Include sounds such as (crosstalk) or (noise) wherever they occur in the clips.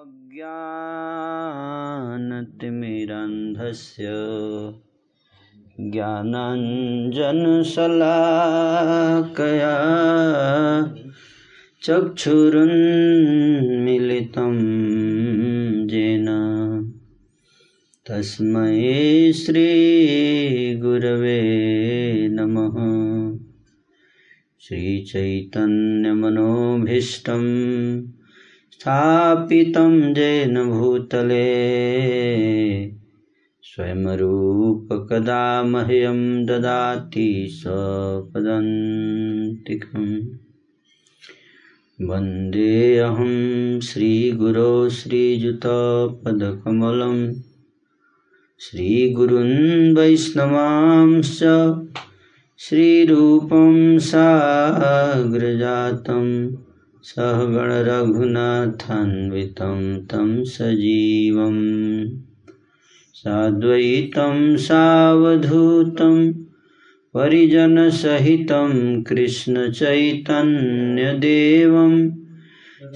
ओमज्ञानतिमिरन्धस्य ज्ञानाञ्जनशलाकया चक्षुरुन्मिलितं येन तस्मै श्रीगुरवे नमः। श्रीचैतन्यमनोभीष्टं स्थापितं येन भूतले। स्वयंरूपकदा मह्यं ददाति स्वपदन्तिकम् वन्देऽहं श्रीगुरो श्रीयुतपदकमलं। श्रीगुरून् वैष्णवांश्च श्रीरूपं साग्रजातं सहगणरघुनाथान्वितं तं सजीवम्। साद्वैतं सावधूतं परिजनसहितं कृष्णचैतन्यदेवं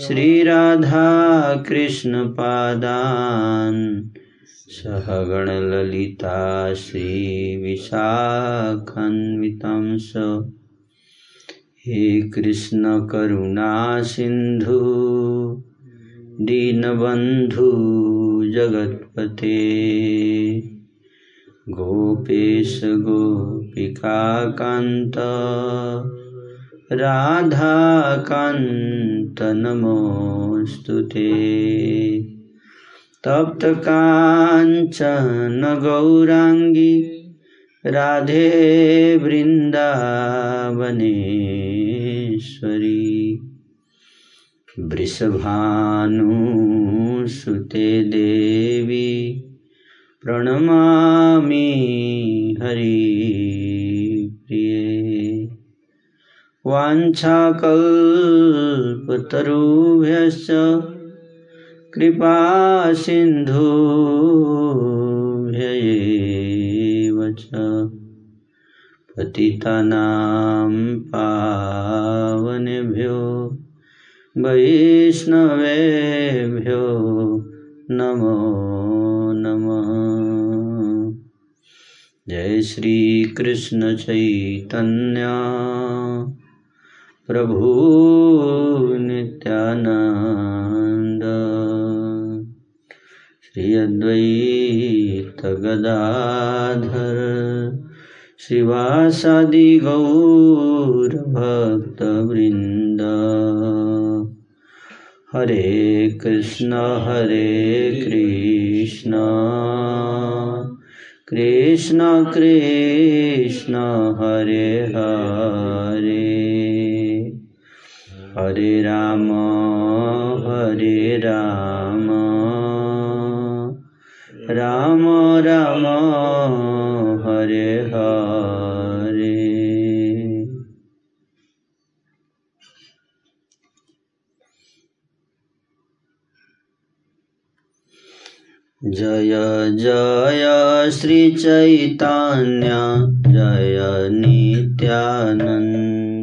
श्रीराधाकृष्णपादान् सहगणललिता श्रीविशाखान्वितं स। हे कृष्णकरुणासिन्धु दीनबन्धु जगत्पते। गोपेश गोपिकान्त राधाकान्त नमोऽस्तु ते। तप्तकाञ्चन गौराङ्गी राधे वृन्दावनेश्वरी वृषभानुसुते देवी प्रणमामि हरिप्रिये। वाञ्छाकल्पतरुभ्यश्च कृपासिन्धुभ्यैव पतितानां पावनेभ्यो वैष्णवेभ्यो नमो नमः। जय श्री कृष्ण चैतन्य। प्रभु नित्यानन्द। श्री अद्वैत गदाधर। श्रीवासादि गौरभक्तवृन्द हरे कृष्ण हरे कृष्ण। कृष्ण कृष्ण, हरे हरे। हरे राम हरे राम। राम राम। हरे हरे। जय जय श्री श्रीचैतन्य जय नित्यानन्द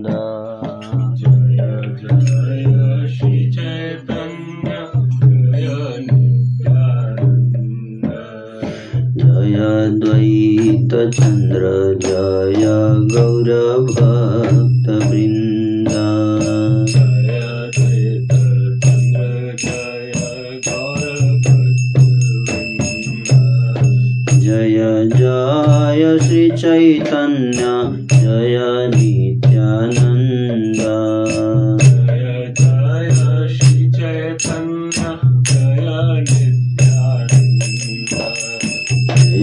द्वैतचन्द्र जय गौरभक्तवृन्द जय जय श्रीचैतन्य जय नित्यानन्द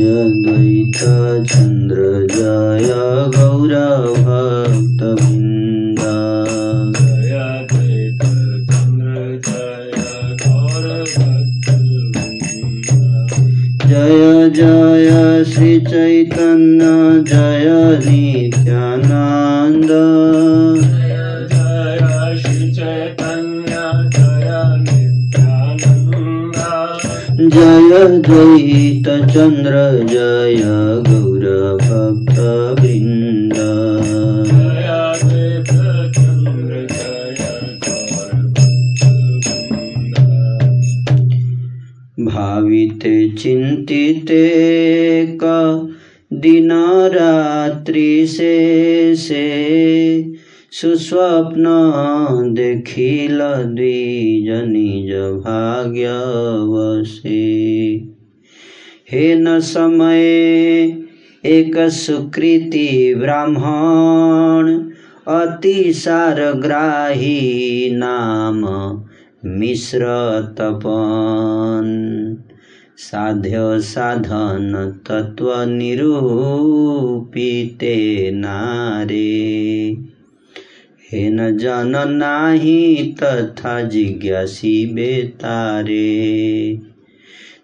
द्वैता चन्द्रजय गौरभक्तं जय जय श्रीचैतन्य जय नित्यानन्द। जय द्वैतचन्द्र जय गौरभक्तवृन्द भाविते चिन्तिते क दिन रात्रि से से सुस्वप्न देखिल द्विज निज भाग्य वसे हे न समय, एक सुकृति ब्राह्मण अति सारग्राही नाम मिश्र तपन। साध्य साधन तत्व निरूपिते नारे। हे न जन नाही तथा जिज्ञासी बेतारे।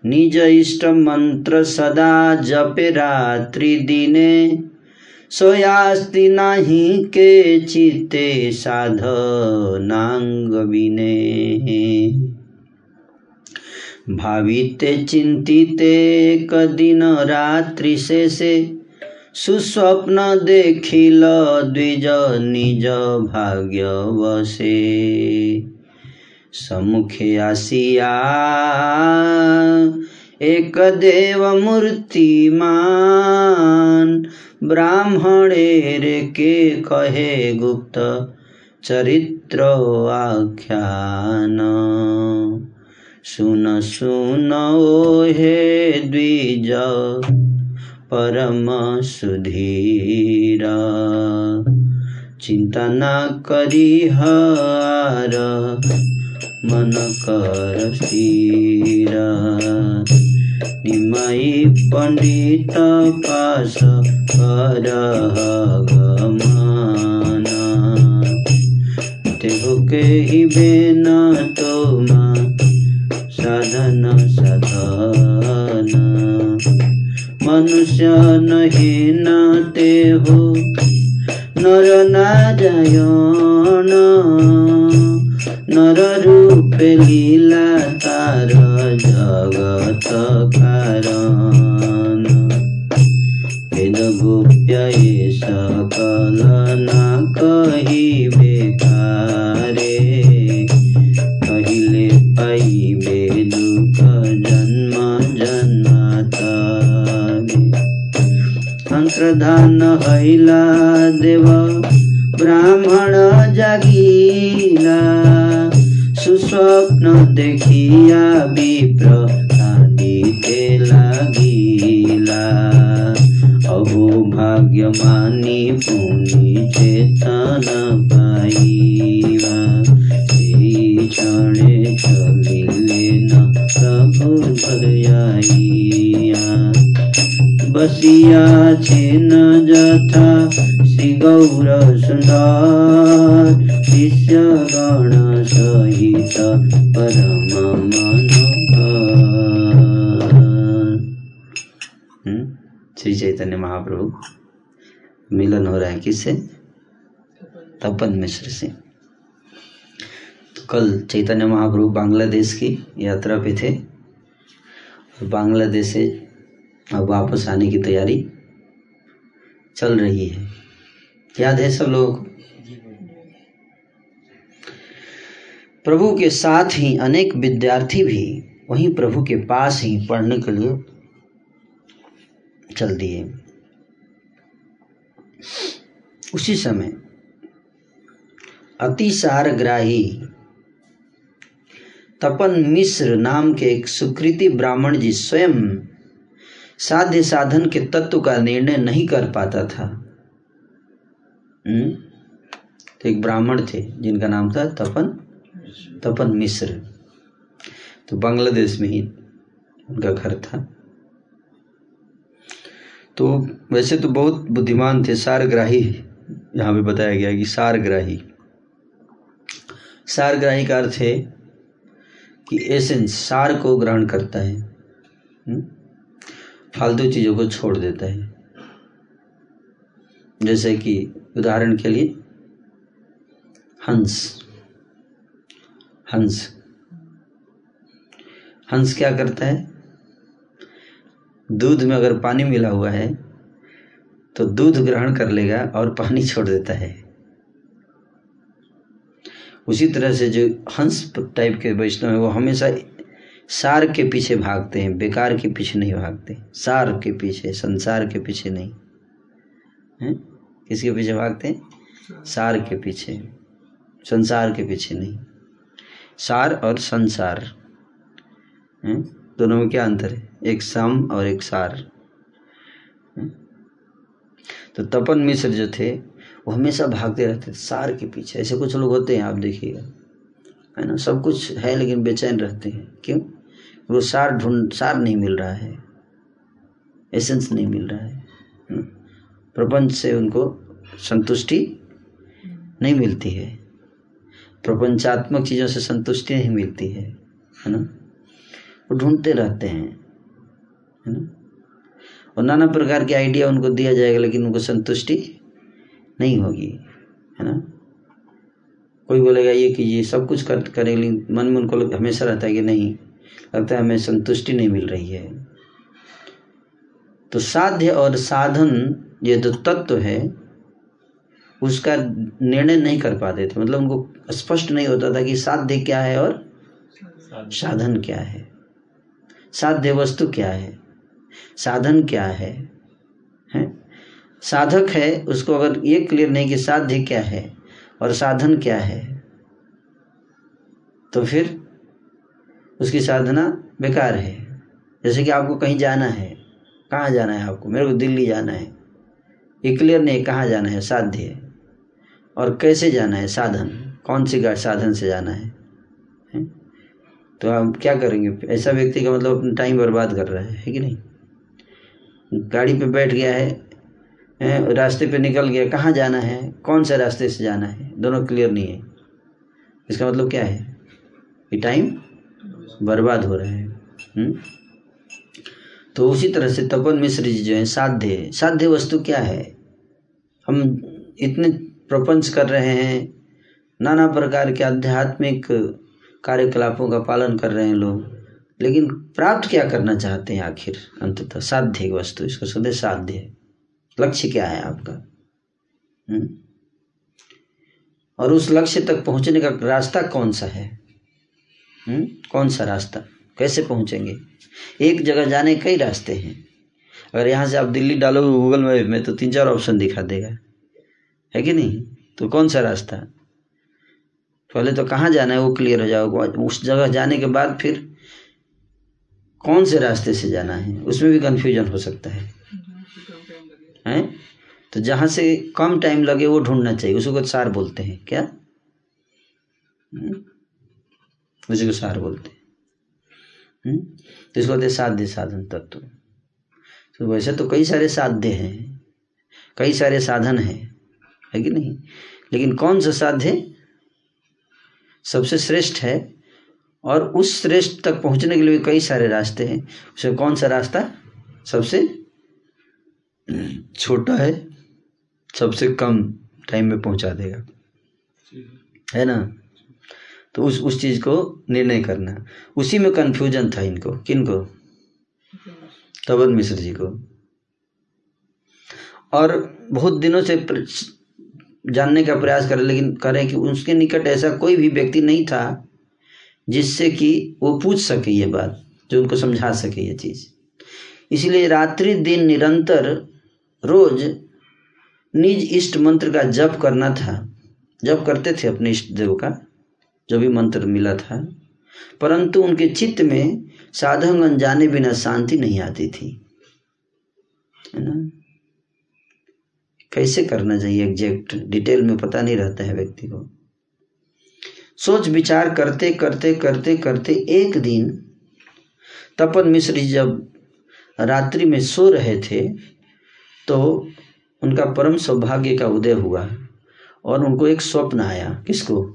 निज इष्ट मंत्र सदा जपे रात्रि दिने, सोयास्ति नाही के चिते साधनांग विने भाविते चिंतिते कदिन रात्रि से से सुस्वप्न देखिल द्विज निज भाग्य वसे सम्मुखे आसिया, एक देव मूर्तिमान। ब्राह्मणेर के कहे गुप्त चरित्र आख्यान। सुन सुन हे द्विज। परम सुधीर चिंता न करी हार, मन कर स्थिर। निमई पंडित पास कर गमन तेहो के ही बेन मनुष्य नहीं न ते हो नर नारायण नर रूप लीला तार जगत कारण वेद गोप्य ये सकल अंतर्धान हैला देव ब्राह्मण जागिला सुस्वप्न देखिया विप्र। गौर सुन्दर शिष्य गण सहित परम मनोहर। हम्म? श्री चैतन्य महाप्रभु, मिलन हो रहा है किससे? तपन मिश्र से। तो कल चैतन्य महाप्रभु बांग्लादेश की यात्रा पे थे। और बांग्लादेश से अब वापस आने की तैयारी चल रही है। याद है सब लोगों? प्रभु के साथ ही अनेक विद्यार्थी भी वहीं प्रभु के पास ही पढ़ने के लिए चल दिए। उसी समय अतिसारग्राही तपन मिश्र नाम के एक सुकृति ब्राह्मण जी स्वयं साध्य साधन के तत्व का निर्णय नहीं कर पाता था। हम्म? तो एक ब्राह्मण थे, जिनका नाम था तपन तपन मिश्र। तो बांग्लादेश में ही उनका घर था। तो वैसे तो बहुत बुद्धिमान थे, सारग्राही, यहाँ पे बताया गया कि सारग्राही। सारग्राही का अर्थ है कि एसेंस सार को ग्रहण करता है। हम्म? फालतू चीज़ों को छोड़ देता है। जैसे कि उदाहरण के लिए हंस। हंस। हंस क्या करता है? दूध में अगर पानी मिला हुआ है तो दूध ग्रहण कर लेगा और पानी छोड़ देता है। उसी तरह से जो हंस टाइप के वैष्णव है, वो हमेशा सार के पीछे भागते हैं, बेकार के पीछे नहीं भागते। सार के पीछे, संसार के पीछे नहीं। हैं? किसके पीछे भागते हैं? सार के पीछे। संसार के पीछे नहीं। सार और संसार। हैं? दोनों में क्या अंतर है? एक सम और एक सार। तो तपन मिश्र जो थे, वो हमेशा भागते रहते थे, सार के पीछे। ऐसे कुछ लोग होते हैं, आप देखिएगा। है ना? सब कुछ है, लेकिन बेचैन रहते हैं। क्यों? वो सार ढूंढ, सार नहीं मिल रहा है। एसेंस नहीं मिल रहा है। है ना? प्रपंच से उनको संतुष्टि नहीं मिलती है। प्रपंचात्मक चीज़ों से संतुष्टि नहीं मिलती है है ना? वो ढूंढते रहते हैं, है ना? और नाना प्रकार के आइडिया उनको दिया जाएगा, लेकिन उनको संतुष्टि नहीं होगी, है ना? कोई बोलेगा ये कीजिए सब कुछ कर, करें, लेकिन मन में उनको हमेशा रहता है कि नहीं लगता है हमें संतुष्टि नहीं मिल रही है। तो साध्य और साधन ये जो तत्व है, उसका निर्णय नहीं कर पाते थे। मतलब उनको स्पष्ट नहीं होता था कि साध्य क्या है और साधन क्या है। साध्य वस्तु क्या है? साधन क्या है? हैं? साधक है, उसको अगर ये क्लियर नहीं कि साध्य क्या है और साधन क्या है तो फिर उसकी साधना बेकार है। जैसे कि आपको कहीं जाना है कहाँ जाना है आपको? मेरे को दिल्ली जाना है। ये क्लियर नहीं कहाँ जाना है साध्य है। और कैसे जाना है? साधन। कौन सी साधन से जाना है, हैं? तो आप क्या करेंगे? ऐसा व्यक्ति का मतलब अपना टाइम बर्बाद कर रहा है है कि नहीं? गाड़ी पे बैठ गया है हैं, रास्ते पे निकल गया कहाँ जाना है? कौन से रास्ते से जाना है? दोनों क्लियर नहीं है। इसका मतलब क्या है? कि टाइम बर्बाद हो रहे हैं। हुँ? तो उसी तरह से तपन मिश्र जी जो है, साध्य साध्य वस्तु क्या है? हम इतने प्रपंच कर रहे हैं, नाना प्रकार के आध्यात्मिक कार्यकलापों का पालन कर रहे हैं लोग, लेकिन प्राप्त क्या करना चाहते हैं आखिर? अंततः साध्य वस्तु, इसको सदैव साध्य लक्ष्य क्या है आपका? हुँ? और उस लक्ष्य तक पहुँचने का रास्ता कौन सा है? हुँ? कौन सा रास्ता? कैसे पहुँचेंगे? एक जगह जाने कई रास्ते हैं। अगर यहाँ से आप दिल्ली डालोगे, गूगल मैप में तो तीन चार ऑप्शन दिखा देगा। है कि नहीं? तो कौन सा रास्ता? पहले तो कहाँ जाना है वो क्लियर हो जाओगे। उस जगह जाने के बाद फिर कौन से रास्ते से जाना है? उसमें भी कंफ्यूजन हो सकता है। हैं? तो जहाँ से कम टाइम लगे वो ढूंढना चाहिए। उसको सार बोलते हैं। क्या? हम्म? उसी को सार बोलते हैं। हम्म? तो इसको बोलते साध्य साधन तत्व। तो वैसे तो कई सारे साध्य हैं कई सारे साधन हैं है कि नहीं? लेकिन कौन सा साध्य सबसे श्रेष्ठ है? और उस श्रेष्ठ तक पहुँचने के लिए कई सारे रास्ते हैं। उसमें कौन सा रास्ता सबसे छोटा है सबसे कम टाइम में पहुँचा देगा? है ना? तो उस उस चीज़ को निर्णय करना। उसी में कंफ्यूजन था इनको। किनको तबन मिश्र जी को। और बहुत दिनों से जानने का प्रयास करें, लेकिन करें कि उसके निकट ऐसा कोई भी व्यक्ति नहीं था जिससे कि वो पूछ सके ये बात, जो उनको समझा सके ये चीज़। इसलिए रात्रि दिन निरंतर रोज निज इष्ट मंत्र का जप करना था। जप करते थे अपने इष्ट देव का। जो भी मंत्र मिला था। परंतु उनके चित्त में साधन जाने बिना शांति नहीं आती थी। है ना? कैसे करना चाहिए एग्जैक्ट डिटेल में पता नहीं रहता है व्यक्ति को। सोच विचार करते करते करते करते एक दिन तपन मिश्र जब रात्रि में सो रहे थे तो उनका परम सौभाग्य का उदय हुआ और उनको एक स्वप्न आया। किसको?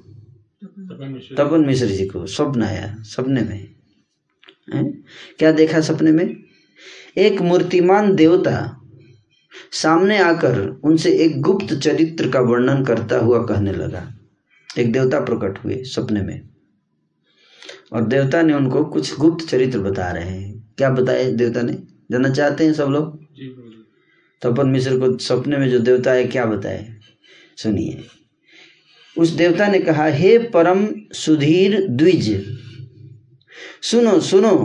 तपन मिश्र जी। को स्वप्न आया सपने में। हैं? क्या देखा सपने में? एक मूर्तिमान देवता सामने आकर उनसे एक गुप्त चरित्र का वर्णन करता हुआ कहने लगा। एक देवता प्रकट हुए सपने में। और देवता ने उनको कुछ गुप्त चरित्र बता रहे हैं। क्या बताए देवता ने? जानना चाहते हैं सब लोग? तपन मिश्र को सपने में जो देवता है क्या बताए? सुनिए। उस देवता ने कहा, हे परम सुधीर द्विज, सुनो सुनो,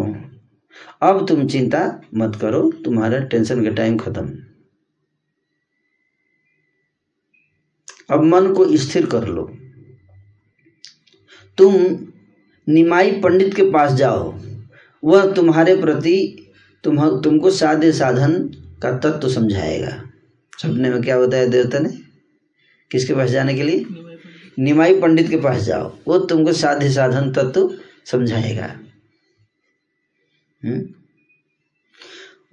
अब तुम चिंता मत करो, तुम्हारा टेंशन का टाइम खत्म। अब मन को स्थिर कर लो। तुम निमाई पंडित के पास जाओ, वह तुम्हारे प्रति तुम, तुमको साधे साधन का तत्व समझाएगा। सपने में क्या बताया देवता ने? किसके पास जाने के लिए? निमाई पंडित के पास जाओ, वो तुमको साधे साधन तत्व समझाएगा। हम्म?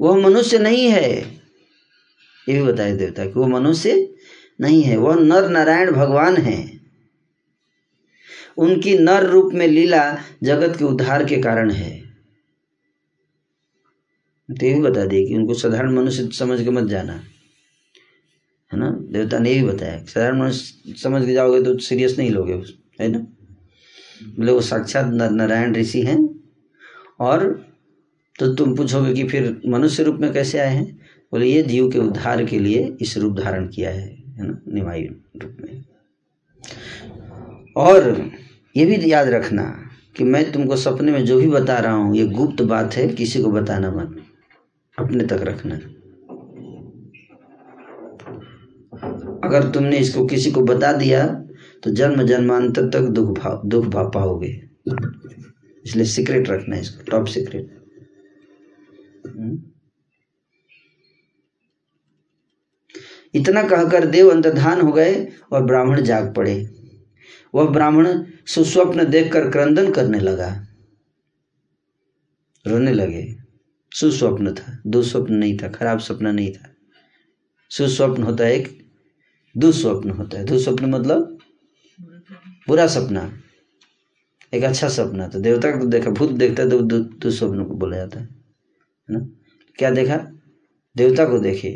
वह मनुष्य नहीं है, ये भी बताया देवता कि वो मनुष्य नहीं है वह नर नारायण भगवान है। उनकी नर रूप में लीला जगत के उद्धार के कारण है। तो ये भी बता दिए कि उनको साधारण मनुष्य समझ के मत जाना। है ना? देवता ने भी बताया। साधारण मनुष्य समझ के जाओगे तो सीरियस नहीं लोगे उस, है ना? बोले, वो साक्षात नारायण ऋषि हैं और तो तुम पूछोगे कि फिर मनुष्य रूप में कैसे आए हैं? बोले, ये जीव के उद्धार के लिए इस रूप धारण किया है है ना? निवायु रूप में। और ये भी याद रखना कि मैं तुमको सपने में जो भी बता रहा हूँ, ये गुप्त बात है, किसी को बताना मत, अपने तक रखना। अगर तुमने इसको किसी को बता दिया तो जन्म जन्मांतर तक दुख भाव दुख भाव पाओगे। इसलिए सीक्रेट रखना है इसको टॉप सीक्रेट इतना कहकर देव अंतर्धान हो गए और ब्राह्मण जाग पड़े। वह ब्राह्मण सुस्वप्न देखकर क्रंदन करने लगा। रोने लगे। सुस्वप्न था, दुस्वप्न नहीं था, खराब सपना नहीं था। सुस्वप्न होता है एक दुस्वप्न होता है। दुस्वप्न मतलब बुरा सपना। एक अच्छा सपना तो देवता को देखा, भूत देखता है तो दुस्वप्न को बोला जाता है ना? क्या देखा? देवता को देखे।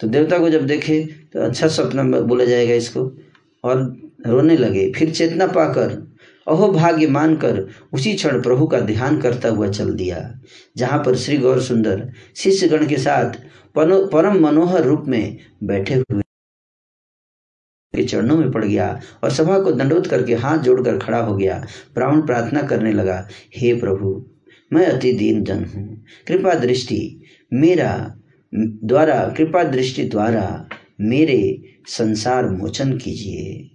तो देवता को जब देखे तो अच्छा सपना बोला जाएगा इसको। और रोने लगे, फिर चेतना पाकर, अहो भाग्य मानकर उसी क्षण प्रभु का ध्यान करता हुआ चल दिया, जहाँ पर श्री गौर सुंदर शिष्यगण के साथ परम मनोहर रूप में बैठे हुए के चरणों में पड़ गया और सभा को दंडोत करके हाथ जोड़कर खड़ा हो गया। ब्राह्मण प्रार्थना करने लगा, हे प्रभु, मैं अति दीन जन हूँ। कृपा दृष्टि मेरा, द्वारा, कृपा दृष्टि द्वारा मेरे संसार मोचन कीजिए।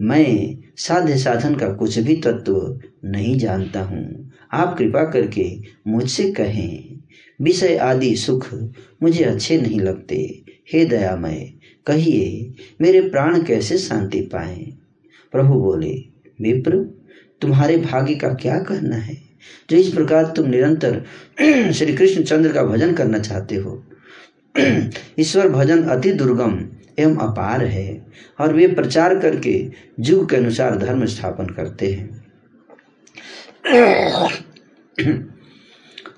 मैं साध्य साधन का कुछ भी तत्व नहीं जानता हूँ। आप कृपा करके मुझसे कहें। विषय आदि सुख मुझे अच्छे नहीं लगते। हे दयामय कहिए, मेरे प्राण कैसे शांति पाए? प्रभु बोले, विप्र, तुम्हारे भाग्य का क्या कहना है? जो इस प्रकार तुम निरंतर (clears throat) श्री कृष्ण चंद्र का भजन करना चाहते हो, (clears throat) ईश्वर भजन अति दुर्गम एवं अपार है, और वे प्रचार करके युग के अनुसार धर्म स्थापन करते हैं। (clears throat)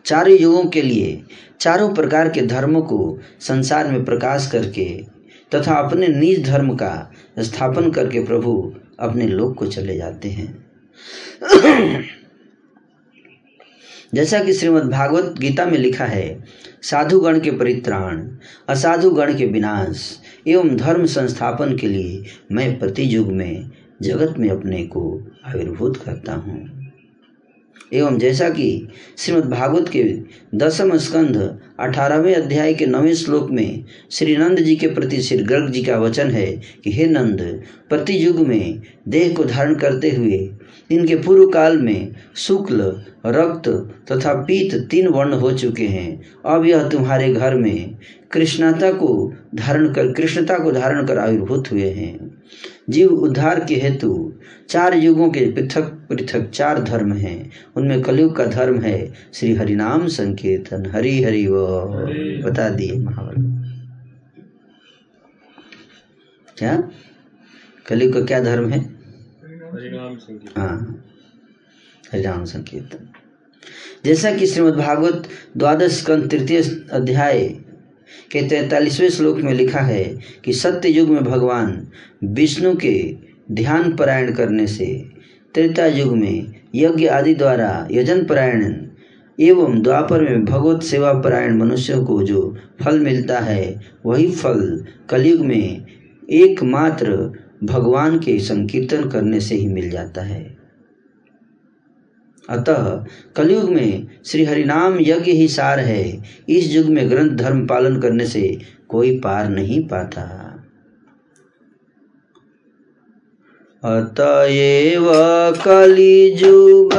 चारों युगों के लिए, चारों प्रकार के धर्मों को संसार में प्रकाश करके तथा अपने निज धर्म का स्थापन करके प्रभु अपने लोक को चले जाते हैं। जैसा कि श्रीमद् भागवत गीता में लिखा है, साधुगण के परित्राण, असाधुगण के विनाश एवं धर्म संस्थापन के लिए मैं प्रति युग में जगत में अपने को आविर्भूत करता हूँ। एवं जैसा कि श्रीमद् भागवत के दसम स्कंध अठारहवें अध्याय के नवें श्लोक में श्री नंद जी के प्रति श्री गर्ग जी का वचन है कि, हे नंद प्रति युग में देह को धारण करते हुए इनके पूर्व काल में शुक्ल, रक्त तथा पीत तीन वर्ण हो चुके हैं। अब यह तुम्हारे घर में कृष्णता को धारण कर, कृष्णता को धारण कर आविर्भूत हुए हैं। जीव उद्धार के हेतु चार युगों के पृथक पृथक चार धर्म हैं। उनमें कलयुग का धर्म है श्री हरिनाम संकीर्तन। हरि हरि वो। बता दिए महाभारत। क्या? कलयुग का क्या धर्म है? हाँ। हरिनाम संकीर्तन। जैसा कि श्रीमद् भागवत द्वादश स्कंद तृतीय अध्याय के तैतालीसवें श्लोक में लिखा है कि सत्य युग में भगवान विष्णु के ध्यान परायण करने से त्रेता युग में यज्ञ आदि द्वारा यजन परायण एवं द्वापर में भगवत सेवा परायण मनुष्यों को जो फल मिलता है, वही फल कलयुग में एकमात्र भगवान के संकीर्तन करने से ही मिल जाता है। अतः कलयुग में श्री हरिनाम यज्ञ ही सार है। इस युग में ग्रंथ धर्म पालन करने से कोई पार नहीं पाता। अतएव कलिजुग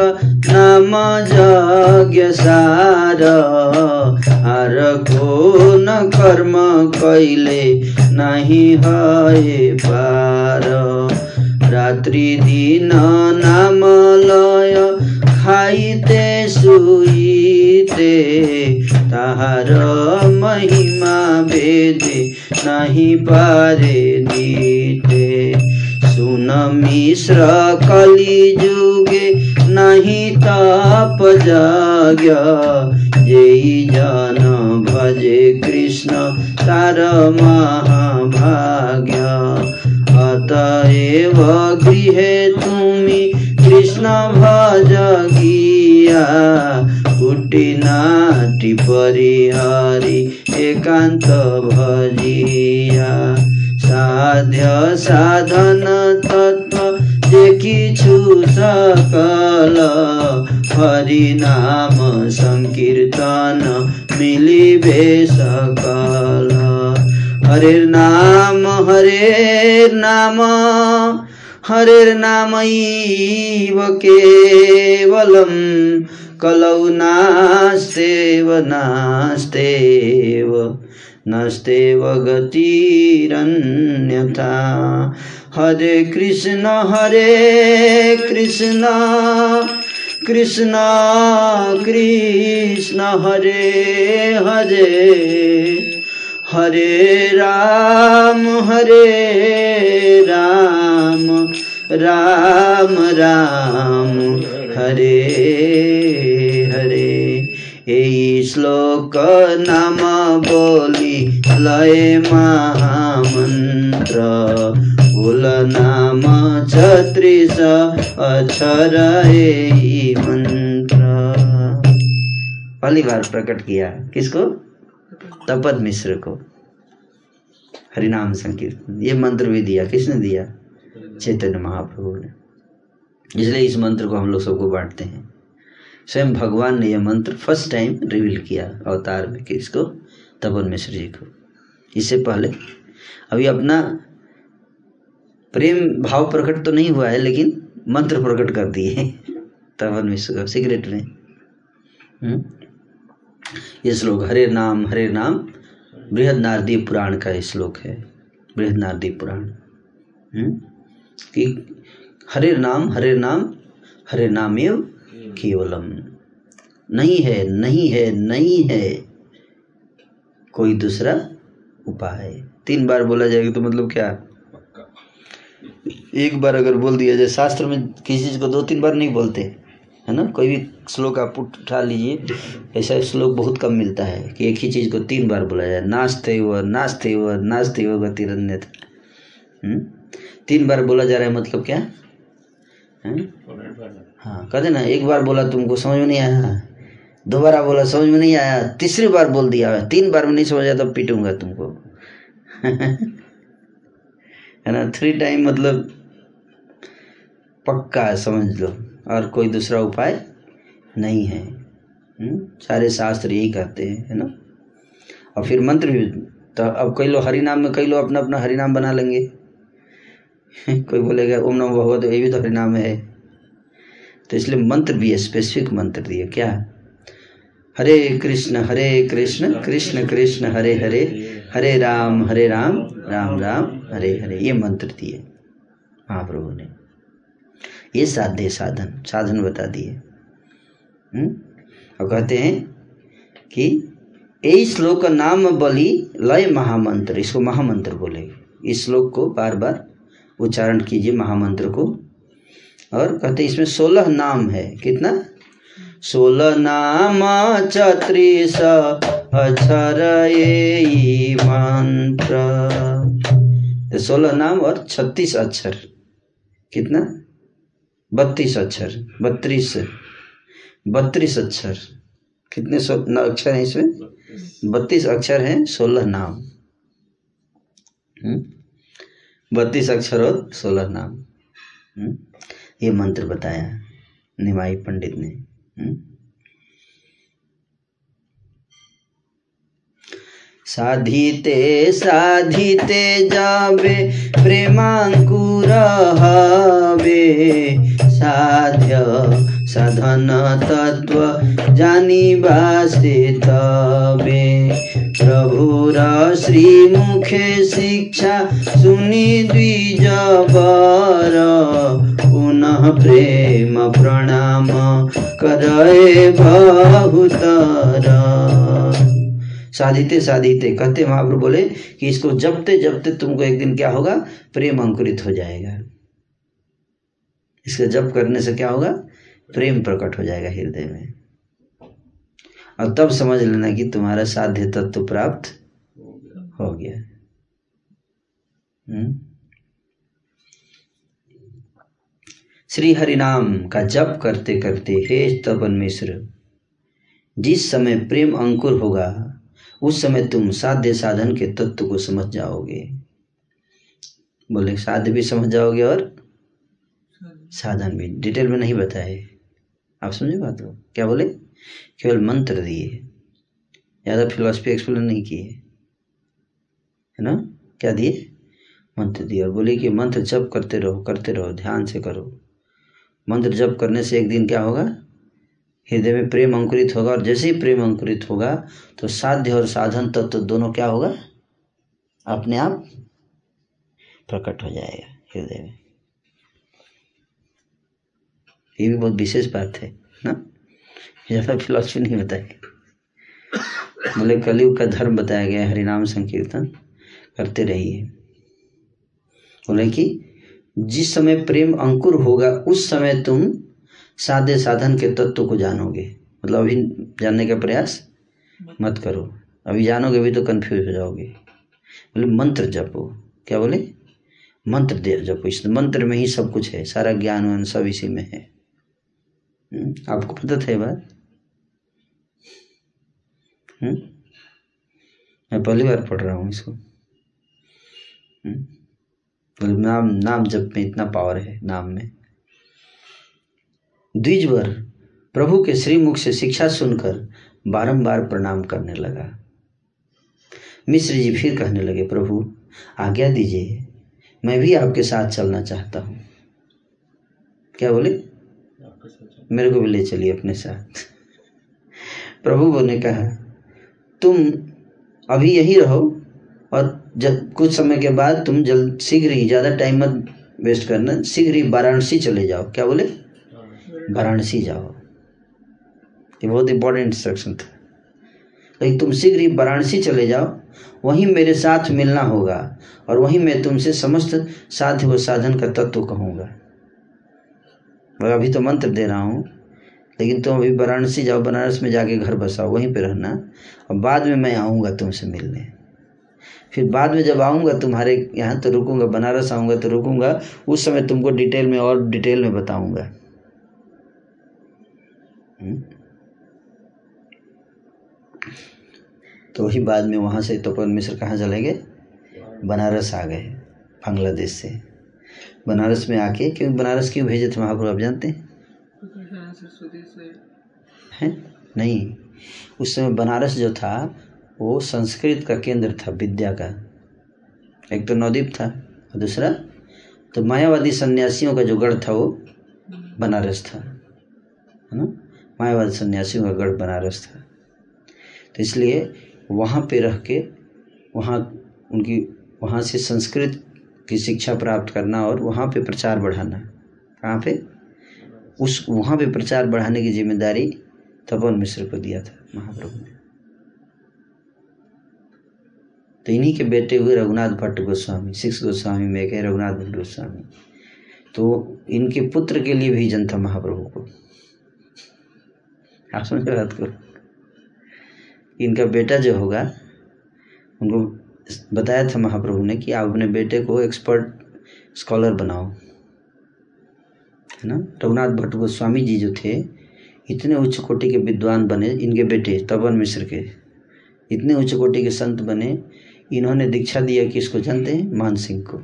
नाम यज्ञ सार। हर को न कर्म कैले नहीं है पार। रात्रि दिन नाम लय खाइते सुइते ताहार महिमा वेदे नहीं पारे दीते सुन मिश्र कली जुगे नहीं ताप जाग्य। जय जन भजे कृष्ण तार महाभाग्य। अतएव गृहे तुमी कृष्ण भज गिया कुटी नाटी परिहरि एकांत भजिया साध्य साधन तत्व देखिछु सकल हरि नाम संकीर्तन मिलिबे सकल हरे नाम हरे नाम हरे नामैव केवलं कलौ नास्तेव नास्तेव नास्तेव गतिरन्यथा। हरे कृष्ण हरे कृष्ण कृष्ण कृष्ण, हरे हरे। हरे राम हरे राम राम राम, हरे हरे। यही श्लोक नाम बोली, लय महामन्त्र। भुल नाम छत्रिस अक्षर मंत्र पहली बार प्रकट किया। किसको? तपत मिश्र को हरिनाम संकीर्तन। ये मंत्र भी दिया, किसने दिया? चैतन्य महाप्रभु ने। इसलिए इस मंत्र को हम लोग सबको बांटते हैं। स्वयं भगवान ने यह मंत्र फ़र्स्ट टाइम रिवील किया, अवतार में किसको तपन मिश्र जी को। इससे पहले, अभी अपना प्रेम भाव प्रकट तो नहीं हुआ है, लेकिन मंत्र प्रकट कर दिए तपन मिश्र को सीक्रेट में। हम्म? ये श्लोक हरे नाम हरे नाम बृहद नारदी पुराण का श्लोक है बृहद नारदी पुराण। हम्म? कि हरे नाम हरे नाम हरे नामेव केवलम। नहीं है नहीं है नहीं है कोई दूसरा उपाय। तीन बार बोला जाएगा तो मतलब क्या? एक बार अगर बोल दिया जाए शास्त्र में किसी चीज़ को दो तीन बार नहीं बोलते। है ना? कोई भी श्लोक आप उठा लीजिए, ऐसा श्लोक बहुत कम मिलता है कि एक ही चीज़ को तीन बार बोला जाए। नाचते व नाचते व नाचते व गतिरन्य तीन बार बोला जा रहा है मतलब क्या? है हाँ कहते ना एक बार बोला तुमको समझ में नहीं आया। दोबारा बोला, समझ में नहीं आया। तीसरी बार बोल दिया। तीन बार में नहीं समझ आया तब पीटूँगा तुमको। (laughs) है ना? थ्री टाइम मतलब पक्का समझ लो। और कोई दूसरा उपाय नहीं है। सारे शास्त्र यही कहते हैं, है ना? और फिर मंत्र भी तो अब कई लोग हरि नाम में, कई लोग अपना अपना हरि नाम बना लेंगे। (laughs) कोई बोलेगा, ओम नमो भगवत ये भी तो हरि नाम है। तो इसलिए मंत्र भी है स्पेसिफिक मंत्र दिए क्या? हरे कृष्ण हरे कृष्ण कृष्ण कृष्ण, हरे हरे हरे राम हरे राम राम राम, हरे हरे, ये मंत्र दिए महाप्रभु ने। ये साध्य साधन। साधन बता दिए। हम्म? और कहते हैं कि यही श्लोक नाम बलि लय महामंत्र, इसको महामंत्र बोले। इस श्लोक को बार बार उच्चारण कीजिए महामंत्र को। और कहते इसमें सोलह नाम है। कितना? सोलह नाम चत्रीस अक्षर ये मंत्र। तो सोलह नाम और छत्तीस अक्षर। कितना? बत्तीस अक्षर, बत्तीस बत्तीस अक्षर। कितने अक्षर हैं इसमें? बत्तीस अक्षर हैं, सोलह नाम। हम्म? बत्तीस अक्षर और सोलह नाम। हम्म? ये मंत्र बताया निमाई पंडित ने। साधिते साधिते जाबे प्रेमांकुर हवे साध्य साधन तत्व जानिबा से तबे प्रभुर श्री मुखे शिक्षा सुनि द्विज बर पुनः प्रेम प्रणाम करे बहुतर। साधिते साधिते। कहते महाप्रभु बोले कि इसको जपते जपते तुमको एक दिन क्या होगा? प्रेम अंकुरित हो जाएगा। इसका जप करने से क्या होगा? प्रेम प्रकट हो जाएगा हृदय में। और तब समझ लेना कि तुम्हारा साध्य तत्व प्राप्त हो गया। हम्म? श्री हरिनाम का जप करते करते हे तपन मिश्र, जिस समय प्रेम अंकुर होगा उस समय तुम साध्य साधन के तत्व को समझ जाओगे। बोले, साध्य भी समझ जाओगे और साधन भी। डिटेल में नहीं बताए। आप समझे बात को? क्या बोले? केवल मंत्र दिए। ज़्यादा फिलोसफी एक्सप्लेन नहीं किए। है ना? क्या दिए? मंत्र दिए। और बोले कि मंत्र जप करते रहो करते रहो, ध्यान से करो। मंत्र जप करने से एक दिन क्या होगा? हृदय में प्रेम अंकुरित होगा और जैसे ही प्रेम अंकुरित होगा तो साध्य और साधन तत्व तो दोनों क्या होगा? अपने आप प्रकट हो जाएगा हृदय में। ये भी बहुत विशेष बात है, ना? ज़्यादा फिलोसफी नहीं बताई बोले कलयुग का धर्म बताया गया हरिनाम संकीर्तन करते रहिए। बोले कि जिस समय प्रेम अंकुर होगा, उस समय तुम साधे साधन के तत्व को जानोगे। मतलब अभी जानने का प्रयास मत करो। अभी जानोगे भी तो कंफ्यूज हो जाओगे। बोले मंत्र जपो। क्या बोले? मंत्र दे जपो। इस मंत्र में ही सब कुछ है। सारा ज्ञान वान सब इसी में है। हम्म, आपको पता था ये बात? हम्म? मैं पहली बार पढ़ रहा हूँ इसको। हम्म? बोले नाम नाम जप में इतना पावर है नाम में। द्विजवर प्रभु के श्रीमुख से शिक्षा सुनकर बारंबार प्रणाम करने लगा। मिश्र जी फिर कहने लगे, प्रभु, आज्ञा दीजिए, मैं भी आपके साथ चलना चाहता हूँ। क्या बोले? मेरे को भी ले चलिए अपने साथ। प्रभु ने कहा, तुम अभी यही रहो और जब कुछ समय के बाद तुम जल्द शीघ्र ही, ज़्यादा टाइम मत वेस्ट करना, शीघ्र ही वाराणसी चले जाओ। क्या बोले? वाराणसी जाओ। ये बहुत इंपॉर्टेंट इंस्ट्रक्शन था। लेकिन तुम शीघ्र ही वाराणसी चले जाओ। वहीं मेरे साथ मिलना होगा और वहीं मैं तुमसे समस्त साध्य व साधन का तत्व कहूँगा। मैं अभी तो मंत्र दे रहा हूँ, लेकिन तुम अभी वाराणसी जाओ, बनारस में जाके घर बसाओ, वहीं पे रहना और बाद में मैं आऊँगा तुमसे मिलने। फिर बाद में जब आऊँगा, तुम्हारे यहाँ तो रुकूँगा, बनारस आऊँगा तो रुकूँगा, उस समय तुमको डिटेल में और डिटेल में बताऊँगा? तो वही बाद में वहाँ से तपोवन मिश्र कहाँ चले गए? बनारस आ गए, बांग्लादेश से। बनारस में आके, क्यों बनारस क्यों भेजे थे महाप्रभु, आप जानते हैं? हैं? नहीं। उस समय बनारस जो था, वो संस्कृत का केंद्र था, विद्या का। एक तो नवदीप था, और दूसरा तो मायावादी सन्यासियों का जो गढ़ था, वो बनारस था। है ना? मायावादी सन्यासियों का गढ़ बनारस था। तो इसलिए वहाँ पे रह के, वहाँ उनकी, वहाँ से संस्कृत की शिक्षा प्राप्त करना और वहाँ पे प्रचार बढ़ाना। कहाँ पे? उस, वहाँ पे प्रचार बढ़ाने की ज़िम्मेदारी तपन मिश्र को दिया था, महाप्रभु ने। तो इन्हीं के बेटे हुए रघुनाथ भट्ट गोस्वामी सिक्स गोस्वामी, में एक है, रघुनाथ भट्ट गोस्वामी। तो इनके पुत्र के लिए भी जन था महाप्रभु को। आप समझ बात को इनका बेटा जो होगा, उनको बताया था महाप्रभु ने कि आप अपने बेटे को एक्सपर्ट स्कॉलर बनाओ। है ना? रघुनाथ भट्ट गोस्वामी जी जो थे, इतने उच्च कोटि के विद्वान बने, इनके बेटे, तपन मिश्र के, इतने उच्च कोटि के संत बने, इन्होंने दीक्षा दिया कि इसको जानते हैं मान सिंह को।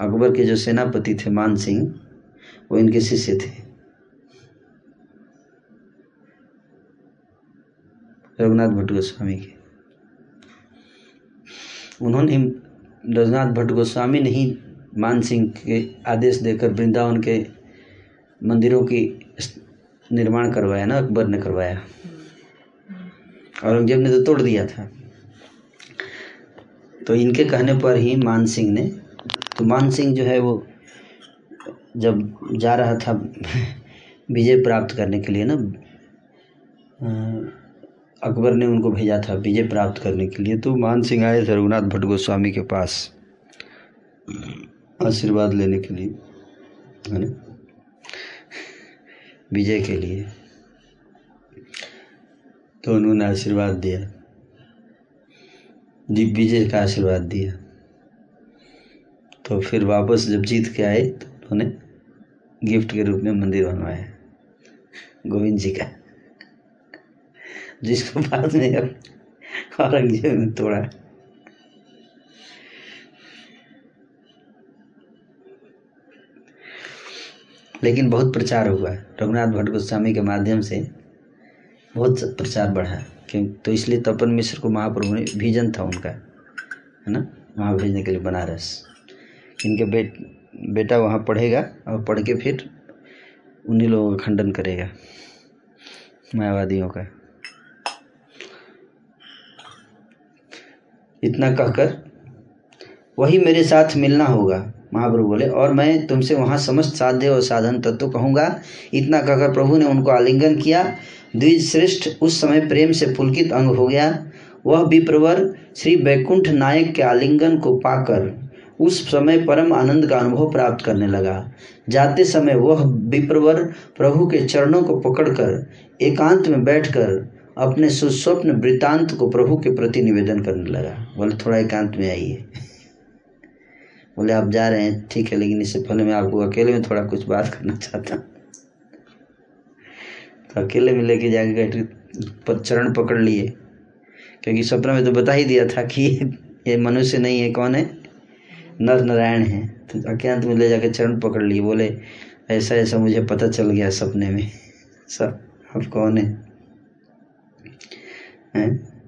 अकबर के जो सेनापति थे मान सिंह, वो इनके शिष्य थे। रघुनाथ भट्ट गोस्वामी के। उन्होंने रघुनाथ भट्ट गोस्वामी ने ही मान सिंह के आदेश देकर वृंदावन के मंदिरों की निर्माण करवाया ना, अकबर ने करवाया। औरंगज़ेब ने तो तोड़ दिया था। तो इनके कहने पर ही मान सिंह ने तो मान सिंह जो है वो जब जा रहा था (laughs) विजय प्राप्त करने के लिए ना अकबर ने उनको भेजा था विजय प्राप्त करने के लिए। तो मान सिंह आए थे रघुनाथ भट्ट गोस्वामी के पास, आशीर्वाद लेने के लिए, है ना? विजय के लिए। तो उन्होंने आशीर्वाद दिया। विजय का आशीर्वाद दिया। तो फिर वापस जब जीत के आए तो उन्होंने गिफ्ट के रूप में मंदिर बनवाया। गोविंद जी का। जिसको बाद में औरंगज़ेब ने तोड़ा। लेकिन बहुत प्रचार हुआ। रघुनाथ भट्ट गोस्वामी के माध्यम से बहुत प्रचार बढ़ा। क्यों? तो इसलिए तपन मिश्र को महाप्रभु ने विजन था उनका, है ना? वहाँ भेजने के लिए बनारस। इनके बेट बेटा वहाँ पढ़ेगा और पढ़ के फिर उन्हीं लोगों का खंडन करेगा। मायावादियों का। इतना कहकर, वही मेरे साथ मिलना होगा। महाप्रभु बोले, और मैं तुमसे वहाँ समस्त साध्य और साधन तत्व कहूँगा। इतना कहकर प्रभु ने उनको आलिंगन किया। द्विज श्रेष्ठ उस समय प्रेम से पुलकित अंग हो गया। वह विप्रवर श्री वैकुंठ नायक के आलिंगन को पाकर उस समय परम आनंद का अनुभव प्राप्त करने लगा। जाते समय वह विप्रवर प्रभु के चरणों को पकड़कर एकांत में बैठकर अपने सुस्वप्न वृतांत को प्रभु के प्रति निवेदन करने लगा। बोले, थोड़ा एकांत में आइए। बोले, आप जा रहे हैं, ठीक है, लेकिन इससे पहले मैं आपको अकेले में थोड़ा कुछ बात करना चाहता हूँ। तो अकेले में लेके जाके चरण पकड़ लिए। क्योंकि सपना में तो बता ही दिया था कि ये मनुष्य नहीं है, कौन है? नर नारायण है। तो अज्ञात में ले जाके चरण पकड़ लिए। बोले, ऐसा ऐसा मुझे पता चल गया सपने में। सब अब कौन है? हैं।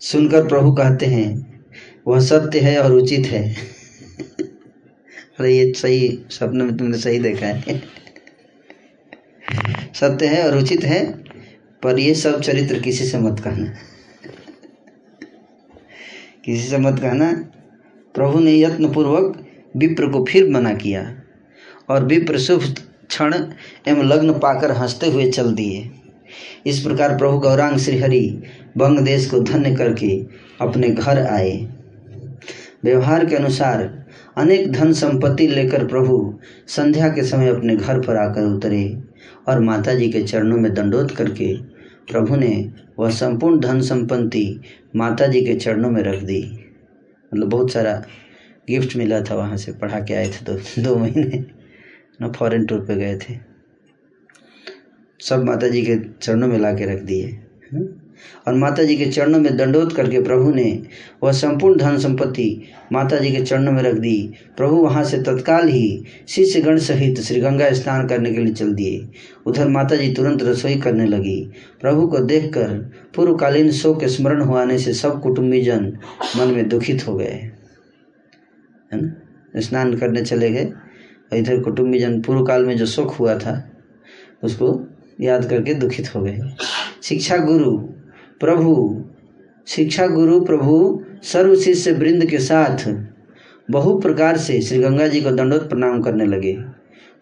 सुनकर प्रभु कहते हैं, वह सत्य है और उचित है। अरे, ये सही सपने में तुमने सही देखा है। सत्य है और उचित है, पर ये सब चरित्र किसी से मत कहना। किसी से मत कहना, प्रभु ने यत्न पूर्वक विप्र को फिर मना किया और विप्र शुभ क्षण एवं लग्न पाकर हँसते हुए चल दिए। इस प्रकार प्रभु गौरांग श्रीहरि बंग देश को धन्य करके अपने घर आए। व्यवहार के अनुसार अनेक धन संपत्ति लेकर प्रभु संध्या के समय अपने घर पर आकर उतरे और माता जी के चरणों में दंडोत करके प्रभु ने वह संपूर्ण धन संपत्ति माता जी के चरणों में रख दी। मतलब बहुत सारा गिफ्ट मिला था वहाँ से, पढ़ा के आए थे दो दो महीने। ना फॉरेन टूर पे गए थे। सब माता जी के चरणों में ला के रख दिए और माता जी के चरणों में दंडोत करके प्रभु ने वह संपूर्ण धन संपत्ति माता जी के चरणों में रख दी। प्रभु वहाँ से तत्काल ही शिष्यगण सहित श्री गंगा स्नान करने के लिए चल दिए। उधर माता जी तुरंत रसोई करने लगी। प्रभु को देखकर पूर्वकालीन शोक स्मरण हुआने से सब कुटुम्बीजन मन में दुखित हो गए, है ना? स्नान करने चले गए। इधर कुटुम्बीजन पूर्व काल में जो शोक हुआ था, उसको याद करके दुखित हो गए। शिक्षा गुरु, प्रभु, शिक्षा गुरु, प्रभु, सर्व शिष्य वृंद के साथ बहु प्रकार से श्री गंगा जी को दंडोत प्रणाम करने लगे।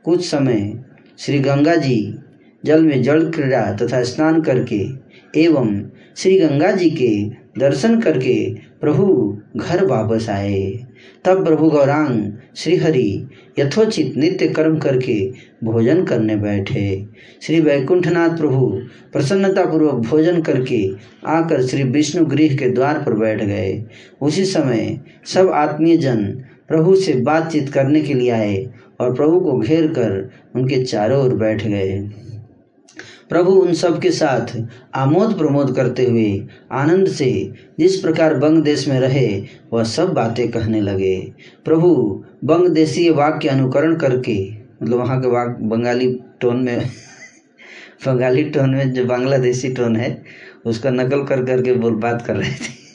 कुछ समय श्री गंगा जी जल में जल क्रीड़ा तथा स्नान करके एवं श्री गंगा जी के दर्शन करके प्रभु घर वापस आए। तब प्रभु गौरांग श्रीहरि यथोचित नित्य कर्म करके भोजन करने बैठे। श्री वैकुंठनाथ प्रभु प्रसन्नतापूर्वक भोजन करके आकर श्री विष्णु गृह के द्वार पर बैठ गए। उसी समय सब आत्मीय जन प्रभु से बातचीत करने के लिए आए और प्रभु को घेर कर उनके चारों ओर बैठ गए। प्रभु उन सब के साथ आमोद प्रमोद करते हुए आनंद से जिस प्रकार बंग देश में रहे, वह सब बातें कहने लगे। प्रभु, बंग देशीय वाक्य अनुकरण करके मतलब वहाँ के वाक, बंगाली टोन में, (laughs) बंगाली टोन में जो बांग्लादेशी टोन है, उसका नकल कर करके बोल, बात कर रहे थे। (laughs)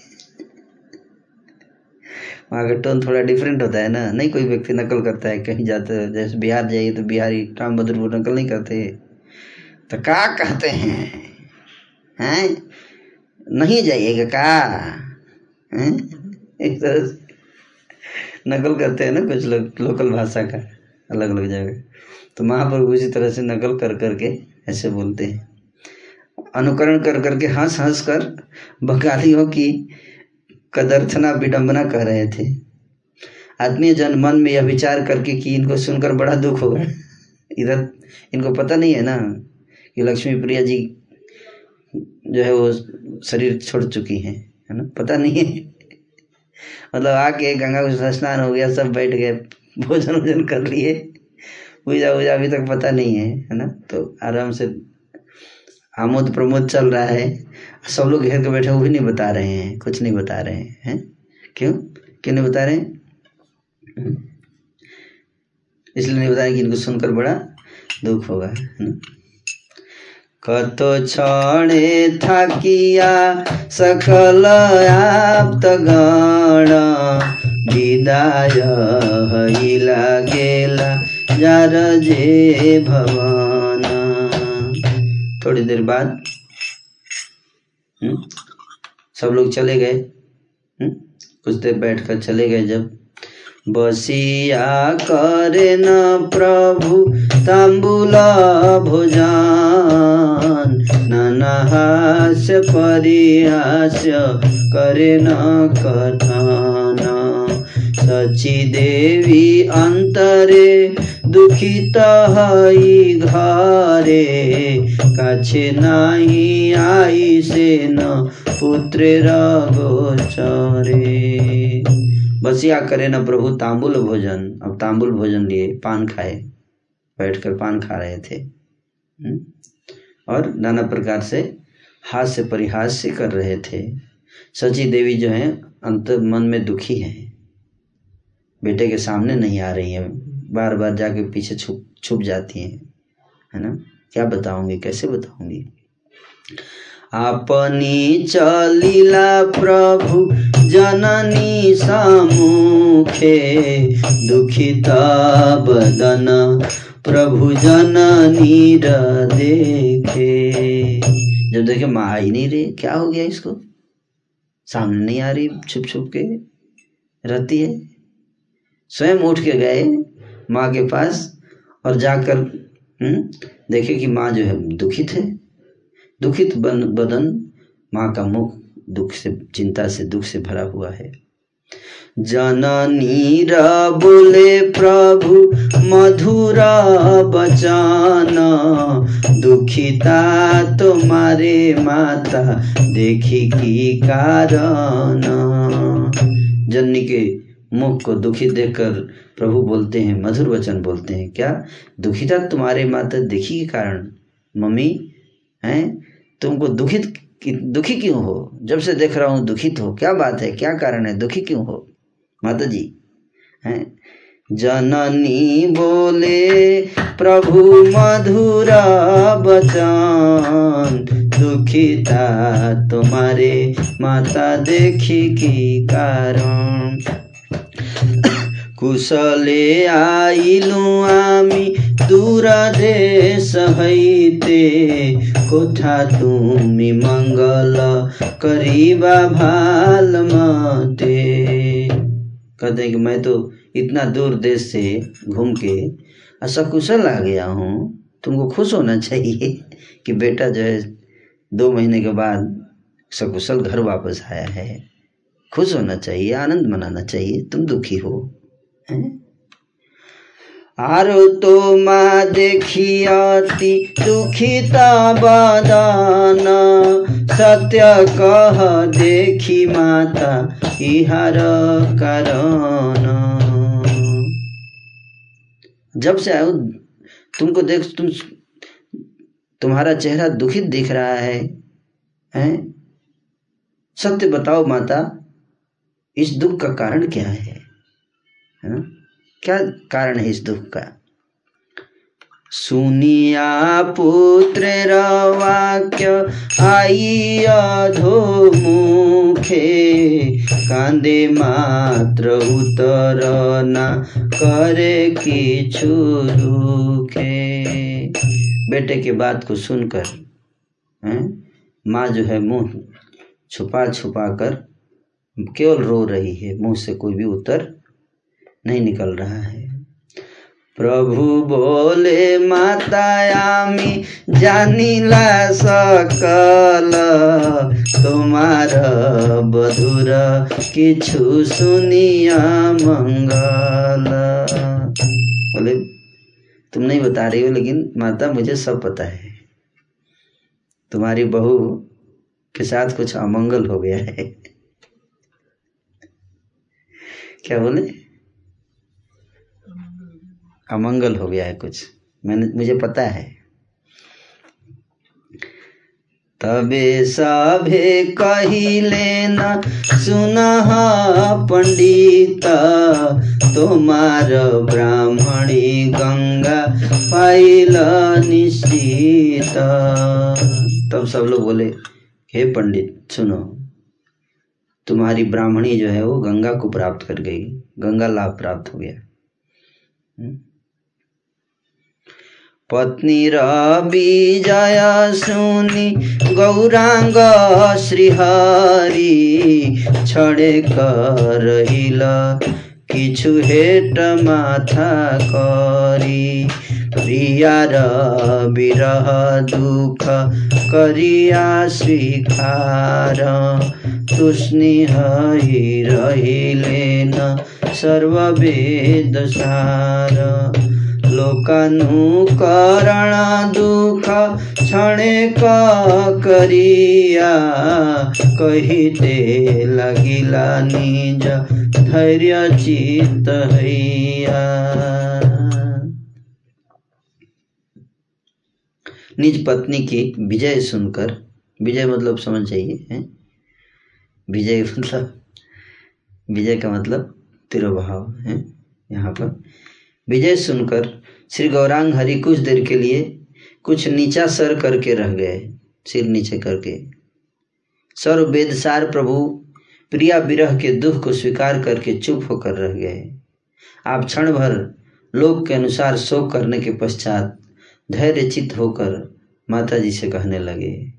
वहाँ का टोन थोड़ा डिफरेंट होता है ना? नहीं कोई व्यक्ति नकल करता है, कहीं जाते जैसे बिहार जाइए तो बिहारी राम नकल नहीं करते। तो का कहते हैं? हैं? नहीं जाइएगा का? हैं? तरह से नकल करते हैं ना कुछ लोग, लोकल भाषा का, अलग अलग जगह। तो महाप्रभु इसी तरह से नकल कर करके ऐसे बोलते हैं। अनुकरण कर करके हंस हंस कर बंगालियों की कदर्थना, विडंबना कह रहे थे। आत्मीय जन मन में यह विचार करके कि इनको सुनकर बड़ा दुख होगा। (laughs) इधर इनको पता नहीं है ना। कि लक्ष्मी प्रिया जी जो है वो शरीर छोड़ चुकी हैं, है ना? पता नहीं है। मतलब आके गंगा को स्नान हो गया, सब बैठ गए, भोजन वोजन कर लिए। पूजा वूजा अभी तक पता नहीं है है ना? तो आराम से आमोद प्रमोद चल रहा है। सब लोग घेर के बैठे वो भी नहीं बता रहे हैं, कुछ नहीं बता रहे हैं हैं? क्यों? क्यों नहीं बता रहे हैं? इसलिए नहीं बता रहे कि इनको सुनकर बड़ा दुख होगा, है ना? कत क्षणे থাকিয়া सकल आप्त गण विदाय हइला गेला जार जे भवन थोड़ी देर बाद हम्म, सब लोग चले गए हम्म, कुछ देर बैठकर चले गए जब बसिया करे न प्रभु तांबुल भोजन नाना हास्य परिहास्य करे न कथन सची देवी अंतरे दुखित हई घरे काछे नाही आई से गोचरे बसिया करे न प्रभु, तांबुल भोजन। अब तांबुल भोजन लिए पान खाए, बैठकर पान खा रहे थे। हम्म? और नाना प्रकार से हास्य परिहास्य कर रहे थे। सची देवी जो है, अंत मन में दुखी है। बेटे के सामने नहीं आ रही है। बार बार जाके पीछे छुप छुप जाती हैं। है ना? क्या बताऊँगी? कैसे बताऊँगी? अपनी चलिला प्रभु जननी सम्मुखे दुखित बदन प्रभु जननी देखे जब देखे माँ आई नहीं रही क्या हो गया इसको? सामने नहीं आ रही छुप छुप के रहती है। स्वयं उठ के गए माँ के पास और जाकर हम्म, देखे कि माँ जो है दुखित है। दुखित बन, बदन माँ का मुख दुख से, चिंता से, दुख से भरा हुआ है। जननी र बोले प्रभु, मधुर बचन। दुखिता तुम्हारे माता, देखी की कारण जननी के मुख को दुखी देखकर प्रभु बोलते हैं, मधुर वचन बोलते हैं, क्या दुखिता तुम्हारे माता देखी के कारण? मम्मी, हैं? तुमको दुखित दुखी क्यों हो? जब से देख रहा हूँ दुखित हो क्या बात है? क्या कारण है? दुखी क्यों हो? माता जी हैं? जननी बोले, प्रभु मधुर बचन, दुखिता तुम्हारे माता देखी की कारण? कुशले आइलु आमी दूर देश हईते कोठा तुमी मंगल करीबा भाल मते। कहते हैं कि मैं तो इतना दूर देश से घूम के असकुशल आ गया हूँ, तुमको खुश होना चाहिए कि बेटा जो है, दो महीने के बाद सकुशल घर वापस आया है। खुश होना चाहिए, आनंद मनाना चाहिए, तुम दुखी हो। माँ देखी अति दुखित बदन। सत्य कह देखी माता, इहार कारण जब से आयो, तुमको देख, तुम, तुम्हारा चेहरा दुखित दिख रहा है, हैं? सत्य बताओ माता, इस दुख का कारण क्या है? है ना? क्या कारण है इस दुख का? सुनिया पुत्र वाक्य आई अधो मुखे कांदे मात्र उतर ना करे किछु दुखे। बेटे के बात को सुनकर माँ जो है मुँह छुपा छुपा कर केवल रो रही है, मुँह से कोई भी उत्तर नहीं निकल रहा है प्रभु बोले माता आमी जानिला सकल তোমার বধুর কিছু सुनिया मंगल बोले तुम नहीं बता रही हो लेकिन माता मुझे सब पता है तुम्हारी बहू के साथ कुछ अमंगल हो गया है (laughs) क्या बोले अमंगल हो गया है कुछ। मैंने, मुझे पता है। तबे सभे कहिले न सुनह पंडित, तुम्हार ब्राह्मणी गंगा पाइल निश्चित। तब सब लोग बोले, हे पंडित, सुनो, तुम्हारी ब्राह्मणी जो है वो गंगा को प्राप्त कर गई, गंगा लाभ प्राप्त हो गया। हम्म? पत्नी र विजय सुनि गौराङ्ग श्रीहरि छडेक रहिल किछु हेट माथा करी। प्रिया र विरह दुःख करिया स्वीकार तुष्णि हई रहिलेन, सर्ववेद सार। लोकानुकरण दुख क्षणेक करिया। कहिते लगिला निज धैर्य चित्त हैया। निज पत्नी की विजय सुनकर, विजय मतलब समझ जाइए विजय मतलब विजय का मतलब तिरुभाव, है? यहाँ पर विजय सुनकर श्री गौरांग हरि कुछ देर के लिए कुछ नीचा सर करके रह गए सिर नीचे करके। सर्व वेदसार प्रभु प्रिया विरह के दुख को स्वीकार करके चुप होकर रह गए। आप क्षण भर लोक के अनुसार शोक करने के पश्चात धैर्य चित्त होकर माता जी से कहने लगे।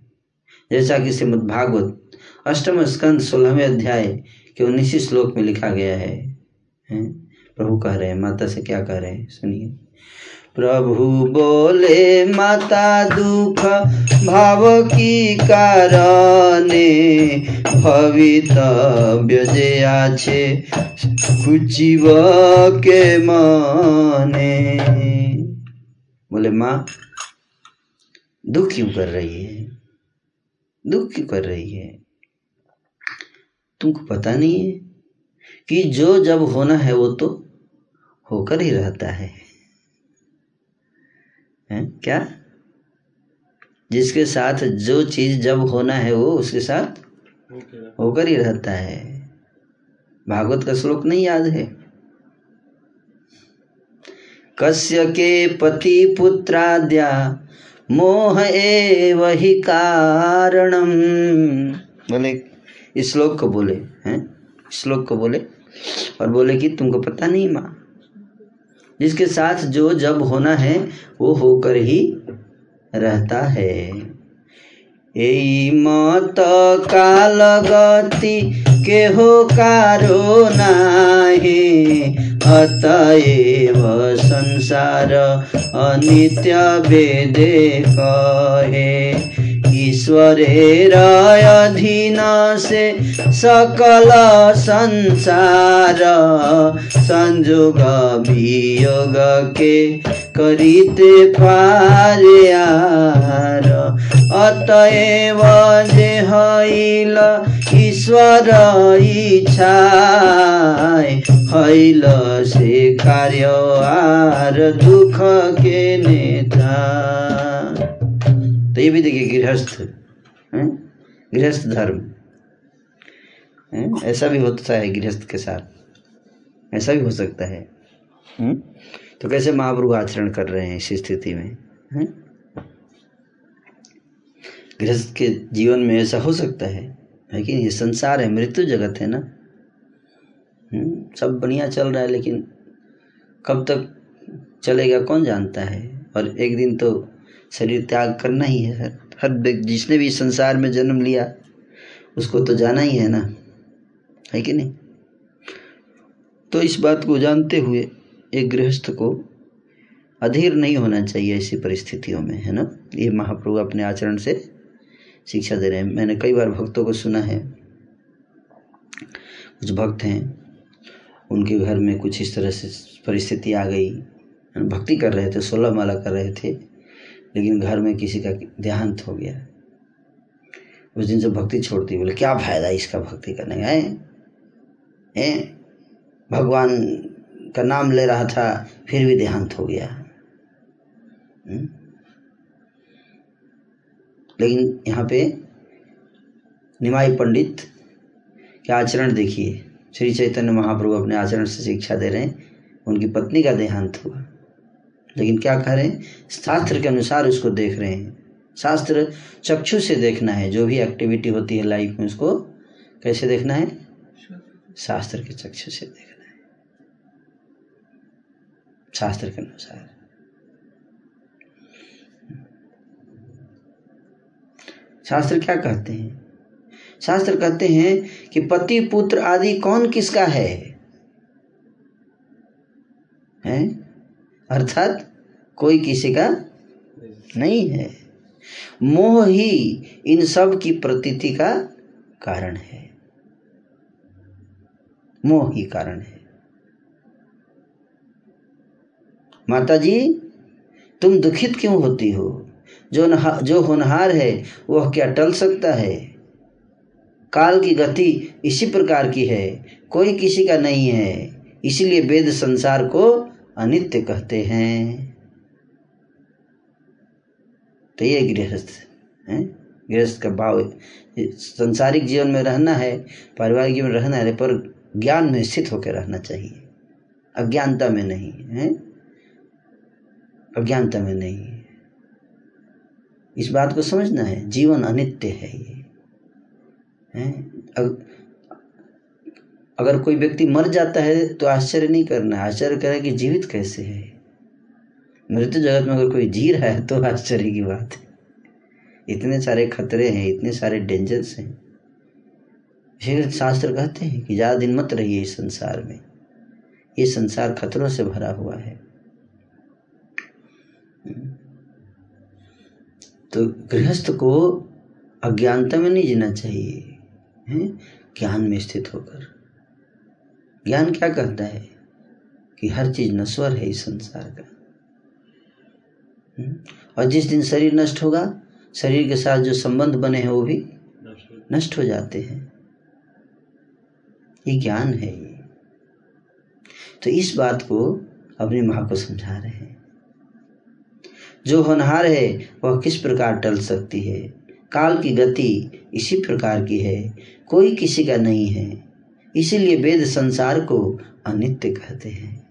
जैसा कि श्रीमद भागवत अष्टम स्कंद सोलहवें अध्याय के उन्नीस श्लोक में लिखा गया है, है? प्रभु कह रहे हैं माता से क्या कह रहे हैं? सुनिए। प्रभु बोले, माता दुख भाव की कारणे, भवितव्य जे आछे कुचिब के माने। बोले, माँ, दुख क्यों कर रही है? दुख क्यों कर रही है? तुमको पता नहीं है कि जो जब होना है वो तो होकर ही रहता है। हैं? क्या? जिसके साथ जो चीज़ जब होना है वो उसके साथ होकर ही रहता है। भागवत का श्लोक नहीं याद है? कस्य के पति पुत्राद्या मोह एव ही कारणम। बोले, इस श्लोक को बोले, हैं? श्लोक को बोले और बोले कि तुमको पता नहीं माँ। जिसके साथ जो जब होना है, वो होकर ही रहता है। यही मत काल गति के हो कारो अतएव संसार अनित्य वेदे कहे। ईश्वरेर अधीन से सकल संसार संजोग वियोग के करीते पार अतएव हईल ईश्वर इच्छा हईल से कार्य आर दुख के नेता। तो ये भी देखिए गृहस्थ गृहस्थ धर्म। हैं? ऐसा भी होता है गृहस्थ के साथ। ऐसा भी हो सकता है। हम्म? तो कैसे महाप्रभु आचरण कर रहे हैं इस स्थिति में? हैं? गृहस्थ के जीवन में ऐसा हो सकता है। लेकिन ये संसार है मृत्यु जगत है ना? हम्म, सब बढ़िया चल रहा है लेकिन कब तक चलेगा कौन जानता है? और एक दिन तो शरीर त्याग करना ही है हर जिसने भी संसार में जन्म लिया, उसको तो जाना ही है ना? है कि नहीं? तो इस बात को जानते हुए एक गृहस्थ को अधीर नहीं होना चाहिए ऐसी परिस्थितियों में, है ना? ये महाप्रभु अपने आचरण से शिक्षा दे रहे हैं। मैंने कई बार भक्तों को सुना है, कुछ भक्त हैं, उनके घर में कुछ इस तरह से परिस्थिति आ गई। भक्ति कर रहे थे, सोलह माला कर रहे थे। लेकिन घर में किसी का देहांत हो गया। उस दिन से भक्ति छोड़ दी। बोले, क्या फ़ायदा इसका भक्ति करने का, है? हैं? भगवान का नाम ले रहा था, फिर भी देहांत हो गया। हम्म? लेकिन यहाँ पे निमाई पंडित के आचरण देखिए। श्री चैतन्य महाप्रभु अपने आचरण से शिक्षा दे रहे हैं। उनकी पत्नी का देहांत हुआ। लेकिन क्या कह रहे हैं? शास्त्र के अनुसार उसको देख रहे हैं। शास्त्र चक्षु से देखना है, जो भी एक्टिविटी होती है लाइफ में उसको कैसे देखना है? शास्त्र के चक्षु से देखना है। शास्त्र के अनुसार। शास्त्र क्या कहते हैं? शास्त्र कहते हैं कि पति, पुत्र आदि कौन किसका है? हैं? अर्थात कोई किसी का नहीं है। मोह ही इन सब की प्रतीति का कारण है। मोह ही कारण है। माता जी तुम दुखित क्यों होती हो? जो नहा, जो होनहार है वह क्या टल सकता है? काल की गति इसी प्रकार की है। कोई किसी का नहीं है इसलिए वेद संसार को अनित्य कहते हैं। तो ये गृहस्थ है। गृहस्थ का भाव संसारिक जीवन में रहना है, पारिवारिक जीवन में रहना है, पर ज्ञान में स्थित होकर रहना चाहिए। अज्ञानता में नहीं है। अज्ञानता में नहीं इस बात को समझना है। जीवन अनित्य है ये। है। अगर कोई व्यक्ति मर जाता है तो आश्चर्य नहीं करना आश्चर्य करे कि जीवित कैसे है। मृत्यु जगत में अगर कोई जी रहा है तो आश्चर्य की बात है। इतने सारे खतरे हैं, इतने सारे डेंजर्स हैं। फिर शास्त्र कहते हैं कि ज़्यादा दिन मत रहिए इस संसार में। ये संसार खतरों से भरा हुआ है। तो गृहस्थ को अज्ञानता में नहीं जीना चाहिए ज्ञान में स्थित होकर। ज्ञान क्या कहता है? कि हर चीज़ नश्वर है इस संसार का। और जिस दिन शरीर नष्ट होगा, शरीर के साथ जो संबंध बने हैं वो भी नष्ट हो जाते हैं। ये ज्ञान है ये। तो इस बात को अपनी माँ को समझा रहे हैं। जो होनहार है, वह किस प्रकार टल सकती है? काल की गति इसी प्रकार की है। कोई किसी का नहीं है। इसीलिए वेद संसार को अनित्य कहते हैं।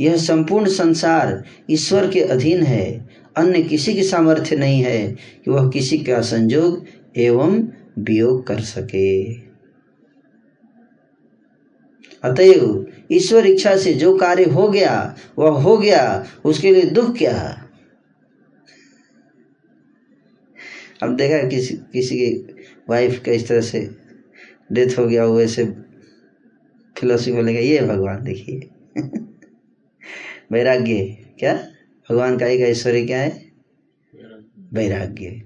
यह संपूर्ण संसार ईश्वर के अधीन है। अन्य किसी की सामर्थ्य नहीं है कि वह किसी का संयोग एवं वियोग कर सके। अतएव ईश्वर इच्छा से जो कार्य हो गया, वह हो गया, उसके लिए दुख क्या? अब देखा है किसी किसी की वाइफ का इस तरह से डेथ हो गया, वो ऐसे फिलोसफी बोलेगा ये भगवान देखिए। (laughs) वैराग्य, क्या? भगवान का एक ऐश्वर्य क्या है? वैराग्य।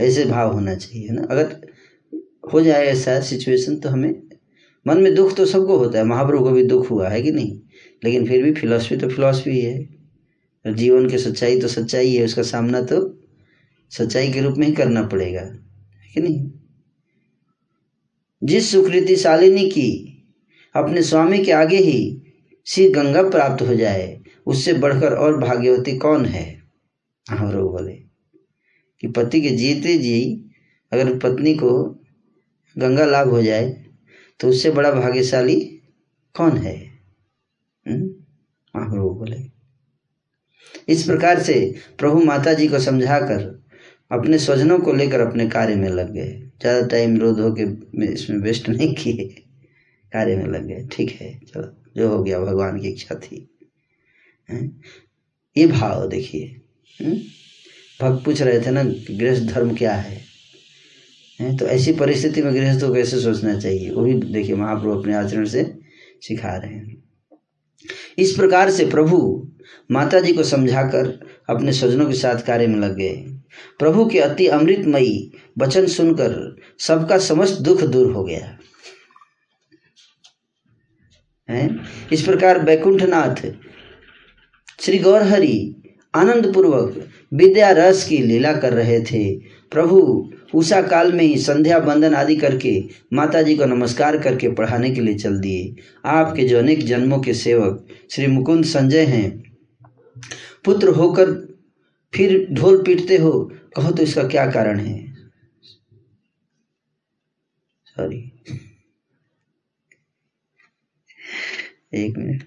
ऐसे भाव होना चाहिए ना? अगर हो जाए ऐसा सिचुएशन तो हमें मन में दुख तो सबको होता है, महाप्रभु को भी दुख हुआ है कि नहीं? लेकिन फिर भी फिलॉसफी तो फिलॉसफी है। जीवन की सच्चाई तो सच्चाई है, उसका सामना तो सच्चाई के रूप में ही करना पड़ेगा, है कि नहीं? जिस सुकृति शालिनी की, अपने स्वामी के आगे ही श्री गंगा प्राप्त हो जाए, उससे बढ़कर और भाग्यवती कौन है? महाप्रभु बोले, कि पति के जीते जी, अगर पत्नी को गंगा लाभ हो जाए तो उससे बड़ा भाग्यशाली कौन है? हम्म? महाप्रभु बोले। इस प्रकार से प्रभु माता जी को समझाकर अपने स्वजनों को लेकर अपने कार्य में लग गए। ज़्यादा टाइम रोध हो के इसमें वेस्ट नहीं किए। कार्य में लग गए। ठीक है, चलो, जो हो गया, भगवान की इच्छा थी। ये भाव देखिए। हम्म? भक्त पूछ रहे थे ना, गृहस्थ धर्म क्या है? तो ऐसी परिस्थिति में गृहस्थ को कैसे सोचना चाहिए? वो भी देखिए, महाप्रभु अपने आचरण से सिखा रहे हैं। इस प्रकार से प्रभु माता जी को समझाकर अपने स्वजनों के साथ कार्य में लग गए। प्रभु के अति अमृतमयी वचन सुनकर सबका समस्त दुख दूर हो गया। है? इस प्रकार बैकुंठनाथ, श्री गौरहरि आनंद पूर्वक विद्या रस की लीला कर रहे थे। प्रभु उषा काल में ही संध्या बंदन आदि करके माता जी को नमस्कार करके पढ़ाने के लिए चल दिए। आपके जो अनेक जन्मों के सेवक श्री मुकुंद संजय हैं, पुत्र होकर फिर ढोल पीटते हो, कहो तो इसका क्या कारण है? सॉरी एक मिनट।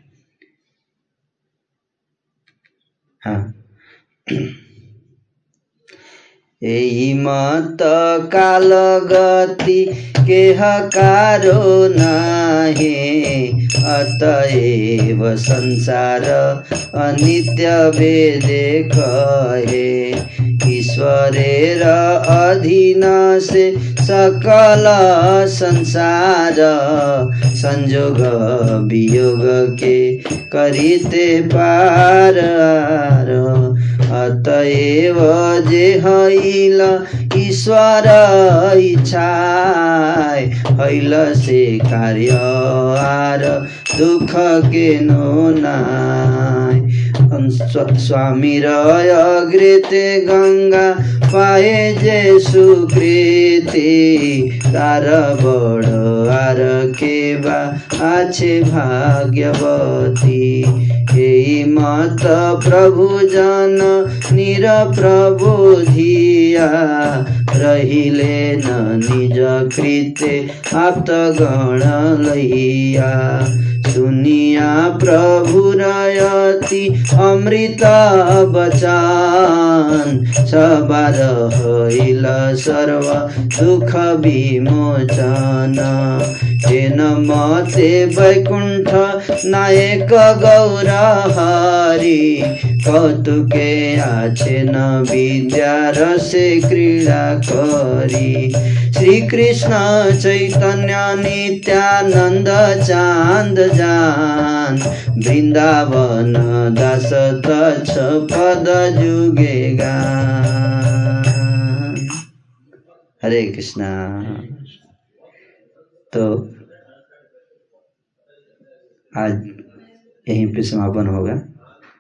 हाँ। हिमत काल गति के हकारो नहे। अतएव संसार अनित्य भेदेखे ईश्वर र अधीन से सकल संसार संयोग वियोग के पार। अतएव जे हईल ईश्वर इच्छाय। हईल से कार्य आर दुख के नो नाय। स्वामी अग्रेते गंगा पाए जे सुकृति तार बड़ आर के बा आछे भाग्यवती এই মত প্রভু জন নির প্রভু ধিয়া রহিলে ন নিজ কৃতে আপ্ত গণ লইয়া শুনিয়া প্রভু রয়তি অমৃত বচন সবার হইল সর্ব দুঃখ বিমোচন যেন মতে বৈকুণ্ঠ নায়ক গৌর হরি কৌতুকে আছে ন বিদ্যা রসে ক্রীড়া করি শ্রীকৃষ্ণ চৈতন্য নিত্যানন্দ চাঁদ जान वृंदावन दास तछ पद जुगे गान हरे कृष्णा। तो आज यहीं पे समापन होगा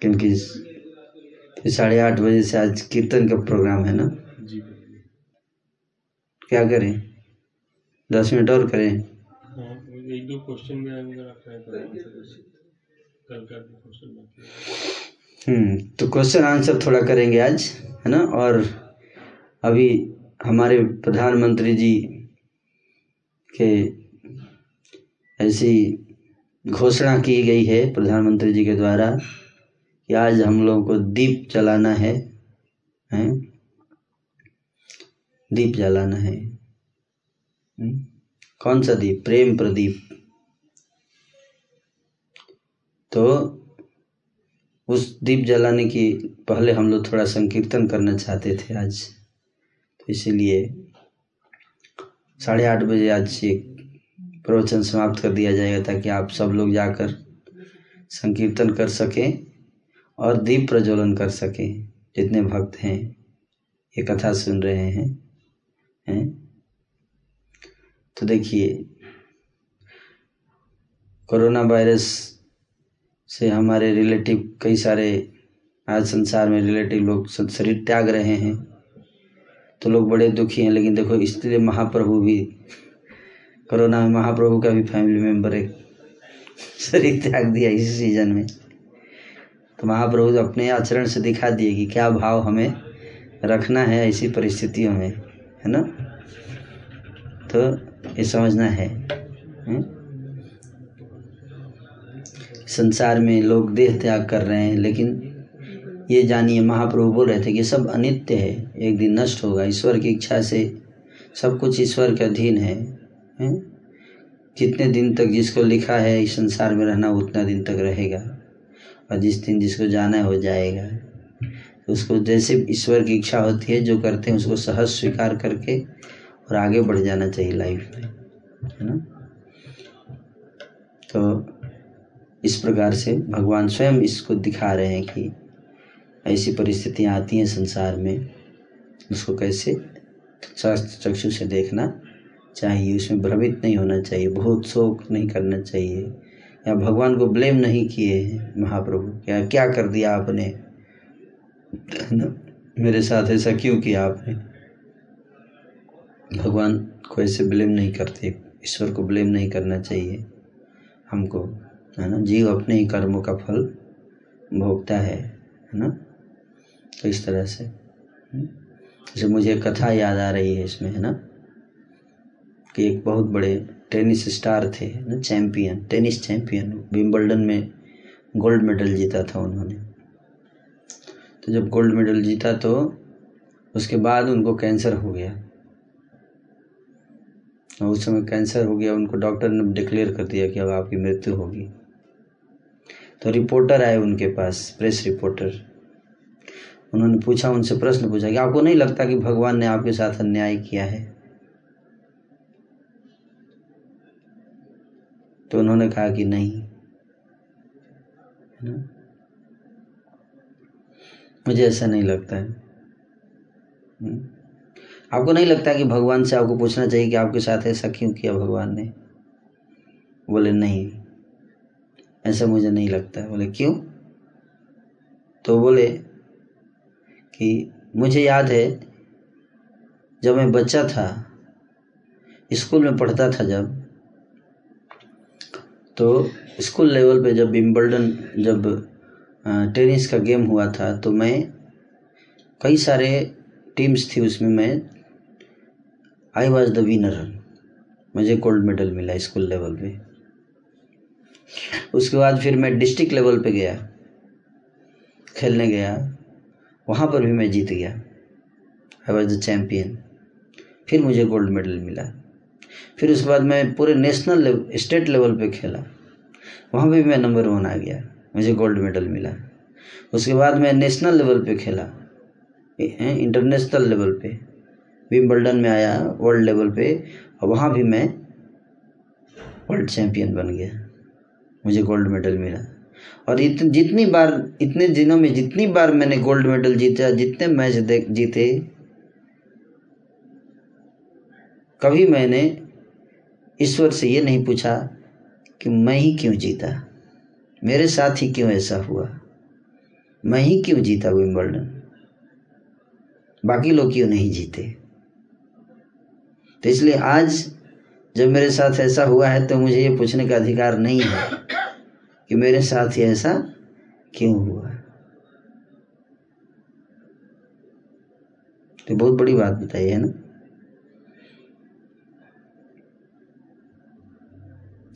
क्योंकि साढ़े आठ बजे से आज कीर्तन का प्रोग्राम है ना? क्या करें? दस मिनट और करें? एक दो क्वेश्चन भी आएँगे अगर आप ट्राई करें कल का भी क्वेश्चन बाकी है। हम्म तो क्वेश्चन आंसर थोड़ा करेंगे आज है ना? और अभी हमारे प्रधानमंत्री जी के ऐसी घोषणा की गई है प्रधानमंत्री जी के द्वारा कि आज हम लोगों को दीप जलाना है हैं? दीप जलाना है। हम्म? कौन सा दीप? प्रेम प्रदीप। तो उस दीप जलाने की पहले हम लोग थोड़ा संकीर्तन करना चाहते थे आज। तो इसीलिए साढ़े आठ बजे आज ये प्रवचन समाप्त कर दिया जाएगा ताकि आप सब लोग जाकर संकीर्तन कर सकें और दीप प्रज्वलन कर सकें। जितने भक्त हैं, ये कथा सुन रहे हैं हैं? तो देखिए, कोरोना वायरस से हमारे रिलेटिव, कई सारे आज संसार में रिलेटिव लोग शरीर त्याग रहे हैं। तो लोग बड़े दुखी हैं, लेकिन देखो इसलिए महाप्रभु भी, कोरोना में महाप्रभु का भी फैमिली मेंबर एक शरीर त्याग दिया इसी सीज़न में। तो महाप्रभु अपने आचरण से दिखा दिए कि क्या भाव हमें रखना है ऐसी परिस्थितियों में, है ना? तो ये समझना है। हैं? संसार में लोग देह त्याग कर रहे हैं लेकिन ये जानिए महाप्रभु बोल रहे थे कि सब अनित्य है। एक दिन नष्ट होगा। ईश्वर की इच्छा से सब कुछ ईश्वर के अधीन है, हैं? जितने दिन तक जिसको लिखा है इस संसार में रहना उतना दिन तक रहेगा। और जिस दिन जिसको जाना हो जाएगा। उसको जैसे ईश्वर की इच्छा होती है जो करते हैं उसको सहज स्वीकार करके और आगे बढ़ जाना चाहिए लाइफ में, है ना? तो इस प्रकार से भगवान स्वयं इसको दिखा रहे हैं कि ऐसी परिस्थितियाँ आती हैं संसार में, उसको कैसे चक्षु से देखना चाहिए, उसमें भ्रमित नहीं होना चाहिए, बहुत शोक नहीं करना चाहिए, या भगवान को ब्लेम नहीं किए हैं महाप्रभु क्या क्या कर दिया आपने ना? मेरे साथ ऐसा क्यों किया आपने? भगवान को ऐसे ब्लेम नहीं करते, ईश्वर को ब्लेम नहीं करना चाहिए। हमको, है ना? जीव अपने ही कर्मों का फल भोगता है है ना? तो इस तरह से। जैसे मुझे कथा याद आ रही है इसमें, है ना? कि एक बहुत बड़े टेनिस स्टार थे ना? चैंपियन, टेनिस चैंपियन, विम्बल्डन में गोल्ड मेडल जीता था उन्होंने। तो जब गोल्ड मेडल जीता तो उसके बाद उनको कैंसर हो गया। उस समय कैंसर हो गया, उनको डॉक्टर ने डिक्लेयर कर दिया कि अब आपकी मृत्यु होगी। तो रिपोर्टर आए उनके पास, प्रेस रिपोर्टर। उन्होंने पूछा, उनसे प्रश्न पूछा कि आपको नहीं लगता कि भगवान ने आपके साथ अन्याय किया है? तो उन्होंने कहा कि नहीं। मुझे ऐसा नहीं लगता है। हम्म। आपको नहीं लगता कि भगवान से आपको पूछना चाहिए कि आपके साथ ऐसा क्यों किया भगवान ने? बोले, नहीं, ऐसा मुझे नहीं लगता। बोले, क्यों? तो बोले कि, मुझे याद है, जब मैं बच्चा था, स्कूल में पढ़ता था जब तो स्कूल लेवल पे जब विम्बल्डन, जब टेनिस का गेम हुआ था तो मैं, कई सारे टीम्स थी उसमें मैं आई वॉज़ द विनर मुझे गोल्ड मेडल मिला स्कूल लेवल पे। उसके बाद फिर मैं डिस्ट्रिक्ट लेवल पे गया। खेलने गया। वहाँ पर भी मैं जीत गया। आई वॉज़ द चैम्पियन फिर मुझे गोल्ड मेडल मिला। फिर उसके बाद मैं पूरे नेशनल लेवल स्टेट लेवल पे खेला। वहाँ भी मैं नंबर वन आ गया। मुझे गोल्ड मेडल मिला। उसके बाद मैं नेशनल लेवल पे खेला। इंटरनेशनल लेवल पे। विम्बल्डन में आया वर्ल्ड लेवल पे और वहाँ भी मैं वर्ल्ड चैम्पियन बन गया। मुझे गोल्ड मेडल मिला। और इत, जितनी बार इतने दिनों में जितनी बार मैंने गोल्ड मेडल जीता जितने मैच देख जीते कभी मैंने ईश्वर से ये नहीं पूछा कि मैं ही क्यों जीता? मेरे साथ ही क्यों ऐसा हुआ? मैं ही क्यों जीता विम्बल्डन बाकी लोग क्यों नहीं जीते? तो इसलिए आज जब मेरे साथ ऐसा हुआ है तो मुझे ये पूछने का अधिकार नहीं है कि मेरे साथ ही ऐसा क्यों हुआ तो बहुत बड़ी बात बताई है ना?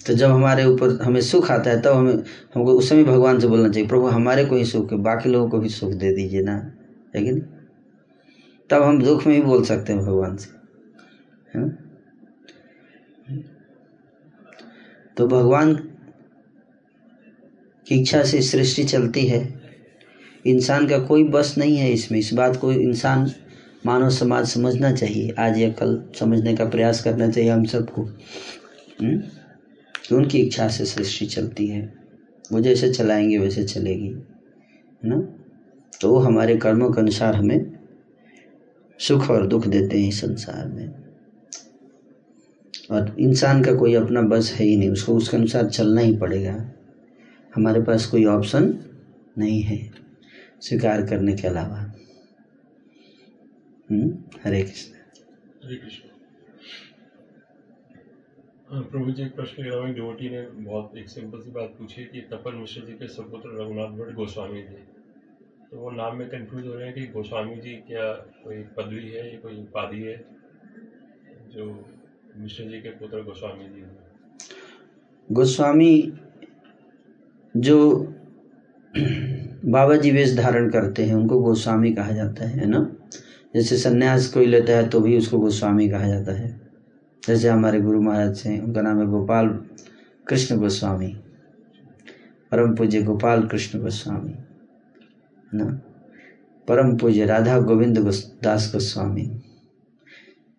तो जब हमारे ऊपर हमें सुख आता है, तब तो हमें, हमको उस समय भगवान से बोलना चाहिए, प्रभु, हमारे को ही सुख है, बाकी लोगों को भी सुख दे दीजिए ना। है कि नहीं? तब हम दुख में ही बोल सकते हैं भगवान से। है तो भगवान की इच्छा से सृष्टि चलती है। इंसान का कोई बस नहीं है इसमें। इस बात को इंसान, मानव समाज समझना चाहिए। आज या कल समझने का प्रयास करना चाहिए हम सबको। हम्म? उनकी इच्छा से सृष्टि चलती है। वो जैसे चलाएँगे वैसे चलेगी। है ना? तो वो हमारे कर्मों के अनुसार हमें सुख और दुख देते हैं संसार में। और इंसान का कोई अपना बस है ही नहीं उसको उसके अनुसार चलना ही पड़ेगा। हमारे पास कोई ऑप्शन नहीं है स्वीकार करने के अलावा। हम्म, हरे कृष्ण। हरे कृष्ण। हाँ, प्रभु जी एक प्रश्न डिवोटी ने बहुत एक सिंपल सी बात पूछी कि तपन मिश्र जी के सपुत्र रघुनाथ भट्ट गोस्वामी जी। तो वो नाम में कंफ्यूज हो रहे हैं कि गोस्वामी जी क्या कोई पदवी है या कोई उपाधि है जो मिश्र जी के पुत्र गोस्वामी जी गोस्वामी जो बाबा जी वेश धारण करते हैं, उनको गोस्वामी कहा जाता है ना? जैसे सन्यास कोई लेता है तो भी उसको गोस्वामी कहा जाता है। जैसे हमारे गुरु महाराज हैं उनका नाम है गोपाल कृष्ण गोस्वामी, परम पूज्य गोपाल कृष्ण गोस्वामी ना? परम पूज्य राधा गोविंद दास गोस्वामी।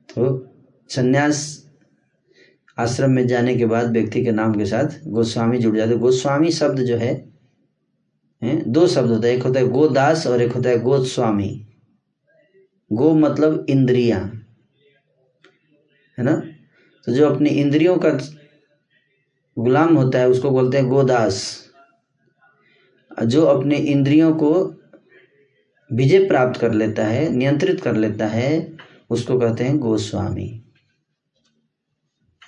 तो सन्यास आश्रम में जाने के बाद व्यक्ति के नाम के साथ गोस्वामी जुड़ जाते। गोस्वामी शब्द जो है, है दो शब्द होता है। एक होता है गोदास और एक होता है गोस्वामी। गो मतलब इंद्रिया है ना? तो जो अपनी इंद्रियों का गुलाम होता है उसको बोलते हैं गोदास। जो अपने इंद्रियों को विजय प्राप्त कर लेता है नियंत्रित कर लेता है उसको कहते हैं गोस्वामी।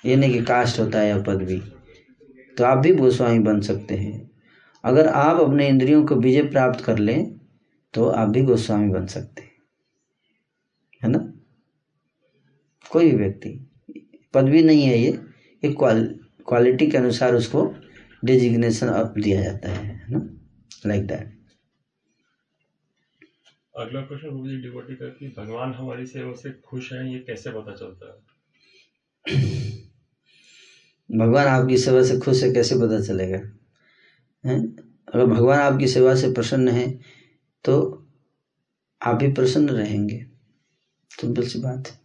ये नहीं कि कास्ट होता है या पदवी तो आप भी गोस्वामी बन सकते हैं। अगर आप अपने इंद्रियों को विजय प्राप्त कर लें तो आप भी गोस्वामी बन सकते हैं। है ना? कोई भी व्यक्ति। पदवी नहीं है ये एक क्वालिटी के अनुसार उसको डिजिग्नेशन अप दिया जाता है है ना? लाइक दैट अगला प्रश्न मुझे डिवोटी का कि भगवान हमारी सेवा से खुश हैं, ये कैसे पता चलता है? भगवान आपकी सेवा से खुश है, कैसे पता चलेगा? हैं? अगर भगवान आपकी सेवा से प्रसन्न है तो आप भी प्रसन्न रहेंगे। सिंपल सी बात है।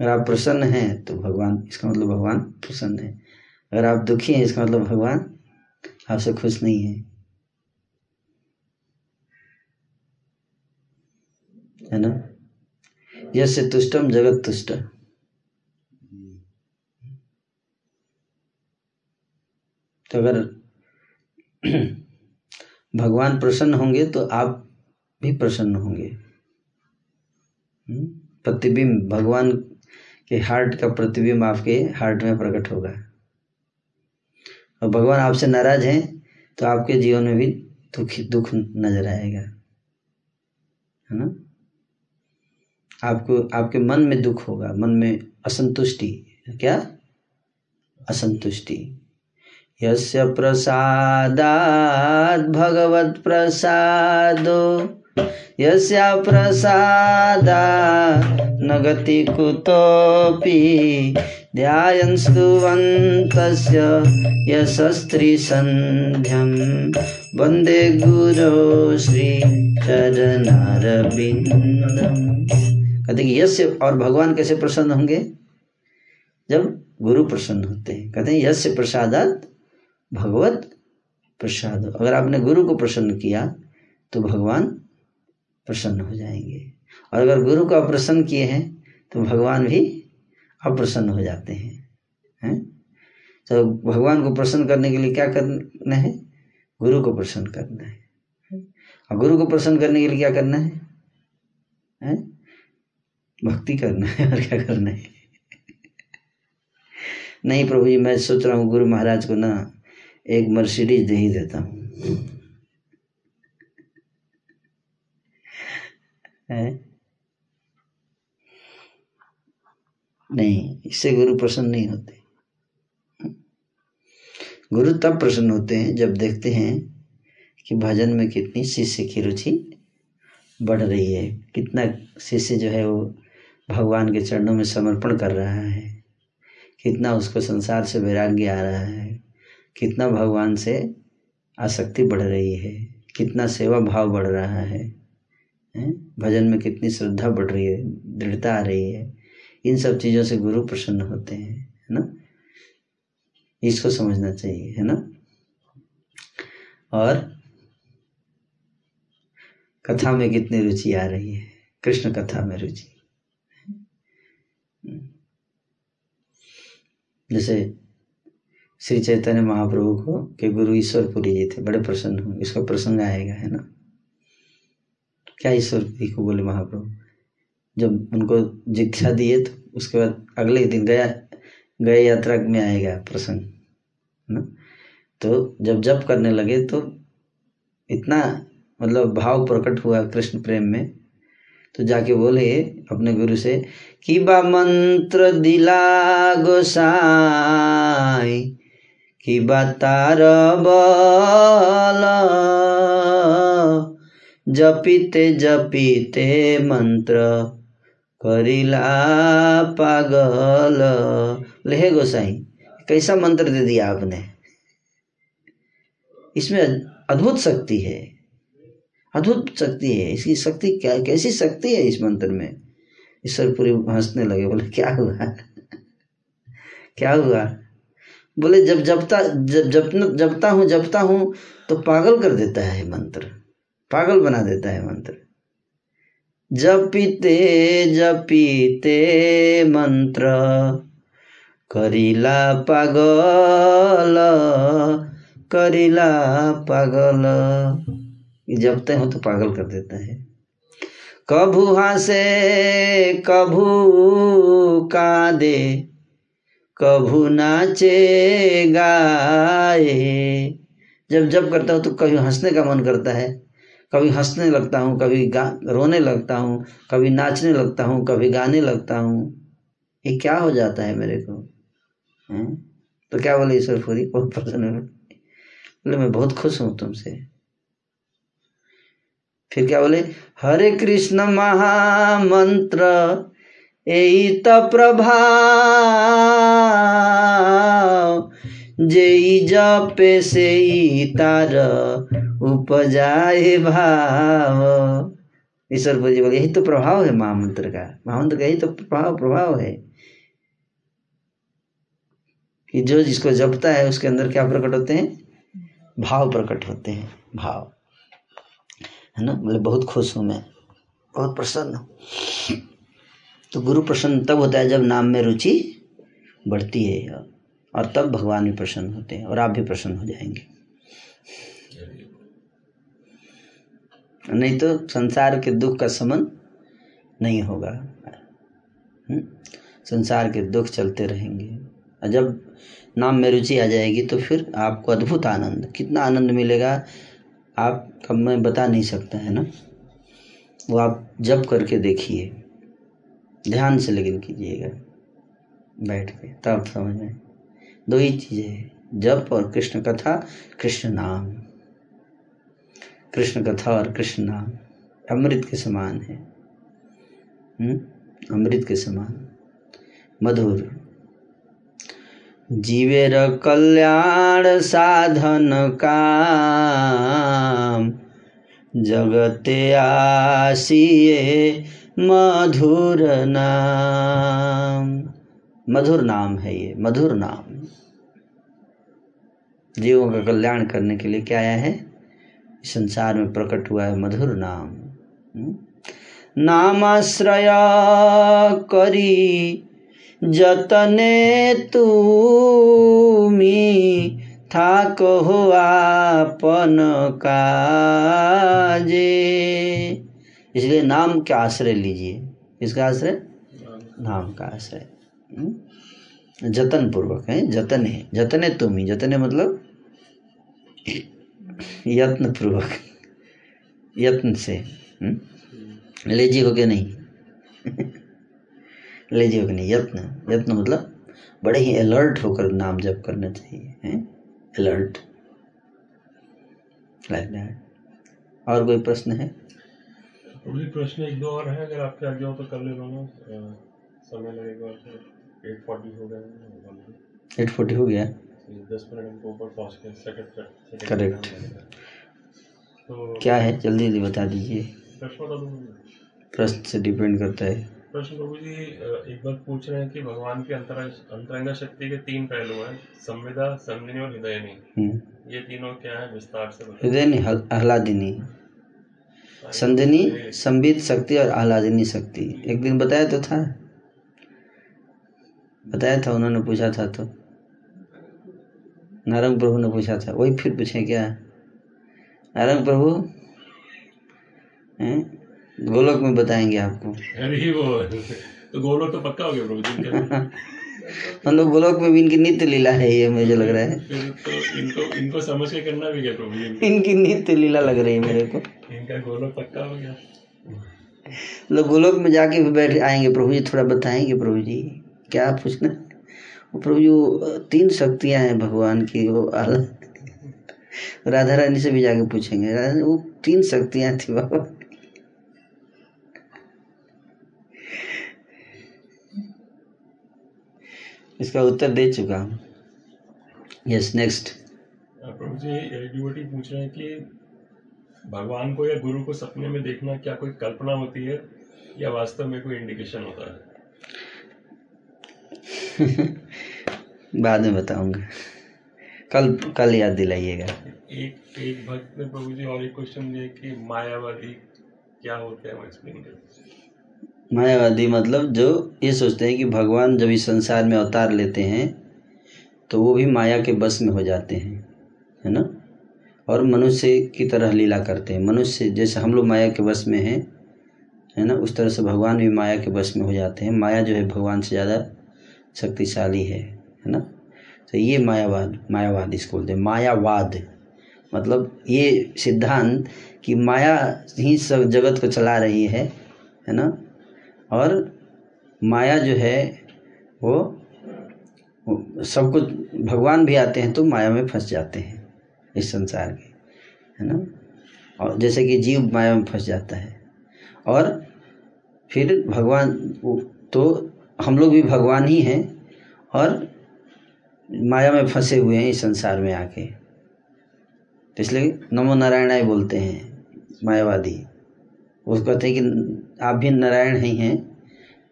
अगर आप प्रसन्न हैं तो भगवान, इसका मतलब भगवान प्रसन्न है। अगर आप दुखी हैं, इसका मतलब भगवान आपसे खुश नहीं है। है ना? यसे तुष्टम जगत तुष्ट। तो अगर भगवान प्रसन्न होंगे तो आप भी प्रसन्न होंगे? प्रतिबिंब, भगवान के हार्ट का प्रतिबिंब आपके हार्ट में प्रकट होगा। और भगवान आपसे नाराज़ हैं तो आपके जीवन में भी दुख दुख नज़र आएगा। है ना? आपको, आपके मन में दुख होगा, मन में असंतुष्टि। क्या? असंतुष्टि। यस्य प्रसादात् भगवत्प्रसादो यस्या प्रसादा न गति कुतोऽपि। ध्यायन् स्तुवन्तस्य यशस्त्रीसन्ध्यं वंदे गुरो श्रीचरणारविन्दम्। कहते कि यश और भगवान कैसे प्रसन्न होंगे? जब गुरु प्रसन्न होते हैं। कहते हैं यश प्रसादात भगवत प्रसाद। अगर आपने गुरु को प्रसन्न किया तो भगवान प्रसन्न हो जाएँगे। और अगर गुरु को अप्रसन्न किए हैं तो भगवान भी अप्रसन्न हो जाते हैं। हैं? तो भगवान को प्रसन्न करने के लिए क्या करना है? गुरु को प्रसन्न करना है। और गुरु को प्रसन्न करने के लिए क्या करना है, है? भक्ति करना है और क्या करना है? नहीं प्रभु जी, मैं सोच रहा हूँ, गुरु महाराज को ना एक मर्सिडीज दे ही देता हूँ। नहीं, इससे गुरु प्रसन्न नहीं होते। गुरु तब प्रसन्न होते हैं जब देखते हैं कि भजन में कितनी शिष्य की रुचि बढ़ रही है, कितना शिष्य जो है वो भगवान के चरणों में समर्पण कर रहा है। कितना उसको संसार से वैराग्य आ रहा है। कितना भगवान से आसक्ति बढ़ रही है। कितना सेवा भाव बढ़ रहा है। भजन में कितनी श्रद्धा बढ़ रही है, दृढ़ता आ रही है। इन सब चीज़ों से गुरु प्रसन्न होते हैं, है ना? इसको समझना चाहिए, है ना? और कथा में कितनी रुचि आ रही है। कृष्ण कथा में रुचि। जैसे श्री चैतन्य महाप्रभु को के गुरु ईश्वरपुरी जी थे, बड़े प्रसन्न हुए, इसका प्रसंग आएगा, है ना? क्या ईश्वरपुरी को बोले महाप्रभु? जब उनको दीक्षा दिए तो उसके बाद अगले दिन गया गए यात्रा में आएगा प्रसंग ना? तो जब जब करने लगे तो इतना मतलब भाव प्रकट हुआ कृष्ण प्रेम में तो जाके बोले अपने गुरु से, कि बा मंत्र दिला गोसाई, कि बा तार बल, जपिते जपिते मंत्र करिला पागल। बोले, हे गोसाई, कैसा मंत्र दे दिया आपने? इसमें अद्भुत शक्ति है। अद्भुत शक्ति है। इसकी शक्ति क्या, कैसी शक्ति है इस मंत्र में? ईश्वर पूरी हंसने लगे, बोले, क्या हुआ? (laughs) क्या हुआ? बोले, जब जपता, जब जप जपता हूँ जपता हूँ तो पागल कर देता है मंत्र। पागल बना देता है मंत्र। जपीते जपीते मंत्र, करिला पागल करिला पागल। जपते हो तो पागल कर देता है। कभू हंसे, कभू कांदे, कभू नाचे, गाए। जब जब करता हूँ तो कभी हंसने का मन करता है, कभी हंसने लगता हूँ, कभी गा, रोने लगता हूँ, कभी नाचने लगता हूँ, कभी गाने लगता हूँ। ये क्या हो जाता है मेरे को? है? तो क्या बोले ईश्वर पूरी? बहुत प्रसन्न बोले, मैं बहुत खुश हूँ तुमसे। फिर क्या बोले? हरे कृष्ण महामंत्र यही तो जेई जपे से तार उपजाए भाव। ईश्वर जी बोले, यही तो प्रभाव है महामंत्र का। महामंत्र का यही तो प्रभाव प्रभाव है। कि जो जिसको जपता है, उसके अंदर क्या प्रकट होते हैं? भाव प्रकट होते हैं, भाव। है ना? बोले बहुत खुश हूँ मैं। बहुत प्रसन्न हूँ। तो गुरु प्रसन्न तब होता है जब नाम में रुचि बढ़ती है और तब भगवान भी प्रसन्न होते हैं और आप भी प्रसन्न हो जाएँगे। नहीं तो संसार के दुख का समन नहीं होगा। हुँ? संसार के दुख चलते रहेंगे। और जब नाम में रुचि आ जाएगी तो फिर आपको अद्भुत आनंद, कितना आनंद मिलेगा आप कब मैं बता नहीं सकता, है ना? वो आप जब करके देखिए, ध्यान से लेकिन कीजिएगा, बैठ के, तब समझ में दो ही चीज़ें हैं जप और कृष्ण कथा, कृष्ण नाम। कृष्ण कथा और कृष्ण नाम, अमृत के समान है। अमृत के समान। मधुर। जीवेर कल्याण साधन काम। जगते आसिए मधुर नाम। मधुर नाम है ये, मधुर नाम। जीवों का कल्याण करने के लिए क्या आया है? संसार में प्रकट हुआ है मधुर नाम। नामाश्रय करी जतने तुमी था कहो आपन काजे। इसलिए नाम का आश्रय लीजिए। इसका आश्रय? नाम का आश्रय। जतन पूर्वक है, जतन है जतने तुम ही जतने मतलब यत्न पूर्वक यत्न से। लेजी हो के नहीं। लेजी हो नहीं यत्न यत्न मतलब बड़े ही अलर्ट होकर नाम जप करना चाहिए हैं? अलर्ट लाइक दैट और कोई प्रश्न है? प्रश्न एक दो और है अगर आपके आगे हो तो कर ले लो समय लगेगा एट फोर्टी हो गया एट फोर्टी हो गया दस मिनट ऊपर पहुँच गए सेकंड करेक्ट तो क्या है? जल्दी जल्दी बता दीजिए। प्रश्न से डिपेंड करता है। प्रश्न प्रभु जी एक बार पूछ रहे हैं कि भगवान की अंतरंगा शक्ति के तीन पहलू हैं संविदा संदिनी और हृदयनी। ये तीनों क्या है विस्तार से हृदयनी आह्लादिनी। संदिनी संबित शक्ति और आह्लादिनी शक्ति। एक दिन बताया तो था। बताया था उन्होंने पूछा था तो। नारंग प्रभु ने पूछा था। वही फिर पूछे क्या? नारंग प्रभु गोलोक में बताएँगे आपको। अरे वो तो गोलोक तो पक्का हो गया प्रभु जी (laughs) हम लोग गोलोक में भी इनकी नित्य लीला है ये मुझे लग रहा है। तो इनको इनको समझ के करना भी क्या प्रभु जी इनकी नित्य लीला लग रही है मेरे को। इनका गोलोक पक्का हो गया। लोग गोलोक में जाके भी बैठ आएँगे प्रभु जी थोड़ा बताएँगे प्रभु जी क्या पूछना वो प्रभु जी तीन शक्तियाँ हैं भगवान की वो राधा रानी से भी जाके पूछेंगे। वो तीन शक्तियाँ थी बाबा। इसका उत्तर दे चुका हूँ। Yes next Prabhu ji devotee पूछ रहे हैं कि भगवान को या गुरु को सपने में देखना क्या कोई कल्पना होती है या वास्तव में कोई इंडिकेशन होता है? (laughs) बाद में बताऊँगा। कल कल याद दिलाइएगा। एक एक भक्त ने प्रभु जी और एक क्वेश्चन दिया कि मायावादी क्या होते हैं वो एक्सप्लेन करें मायावादी मतलब जो ये सोचते हैं कि भगवान जब इस संसार में अवतार लेते हैं तो वो भी माया के बस में हो जाते हैं, है ना? और मनुष्य की तरह लीला करते हैं। मनुष्य जैसे हम लोग माया के बस में हैं, है ना? उस तरह से भगवान भी माया के बस में हो जाते हैं। माया जो है भगवान से ज़्यादा शक्तिशाली है है ना? तो ये मायावाद मायावाद इसको बोलते हैं। मायावाद मतलब ये सिद्धांत कि माया ही सब जगत को चला रही है है ना? और माया जो है वो, सब कुछ भगवान भी आते हैं तो माया में फंस जाते हैं इस संसार के है ना? और जैसे कि जीव माया में फंस जाता है। और फिर भगवान तो हम लोग भी भगवान ही हैं और माया में फंसे हुए हैं इस संसार में आके। इसलिए नमो नारायण ही बोलते हैं मायावादी। वो कहते हैं कि आप भी नारायण ही हैं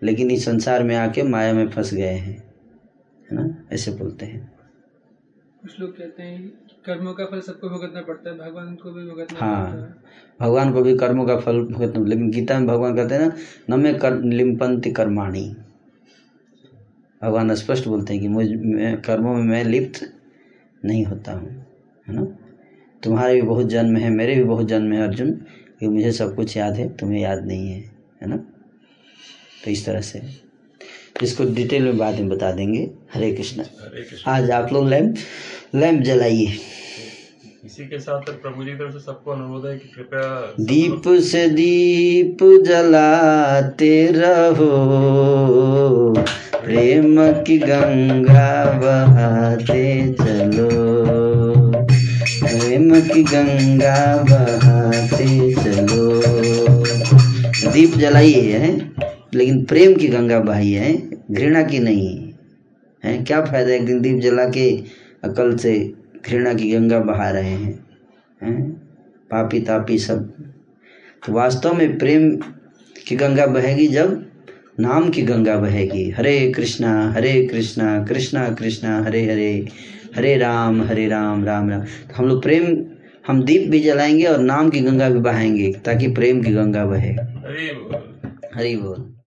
लेकिन इस संसार में आके माया में फंस गए हैं है ना? ऐसे बोलते हैं। कुछ लोग कहते हैं कर्मों का फल सबको भुगतना पड़ता है भगवान को भी भुगतना हाँ पड़ता है। भगवान को भी कर्मों का फल भुगतना लेकिन गीता में भगवान कहते हैं ना न में कर लिम्पंति कर्माणी। भगवान स्पष्ट बोलते हैं कि मुझ मैं कर्मों में मैं लिप्त नहीं होता हूँ है ना? तुम्हारे भी बहुत जन्म है मेरे भी बहुत जन्म है अर्जुन कि मुझे सब कुछ याद है तुम्हें याद नहीं है। है ना? तो इस तरह से। इसको डिटेल में बाद में बता देंगे। हरे कृष्ण। आज आप लोग लैम्प लैम्प जलाइए। इसी के साथ प्रभु जी तरफ़ से सबको अनुरोध है कि कृपया दीप से दीप जलाते रहो। प्रेम की गंगा बहाते चलो। प्रेम की गंगा बहाते चलो। दीप जलाइए है, लेकिन प्रेम की गंगा बहाइए है, घृणा की नहीं है। क्या फ़ायदा एक दिन दीप जला के अकल से घृणा की गंगा बहा रहे हैं? हैं, पापी तापी सब। तो वास्तव में प्रेम की गंगा बहेगी जब नाम की गंगा बहेगी। हरे कृष्णा हरे कृष्णा कृष्णा कृष्णा, हरे हरे हरे राम हरे राम राम राम। तो हम लोग प्रेम हम दीप भी जलाएँगे और नाम की गंगा भी बहाएँगे ताकि प्रेम की गंगा बहे हरी बोल। हरी बोल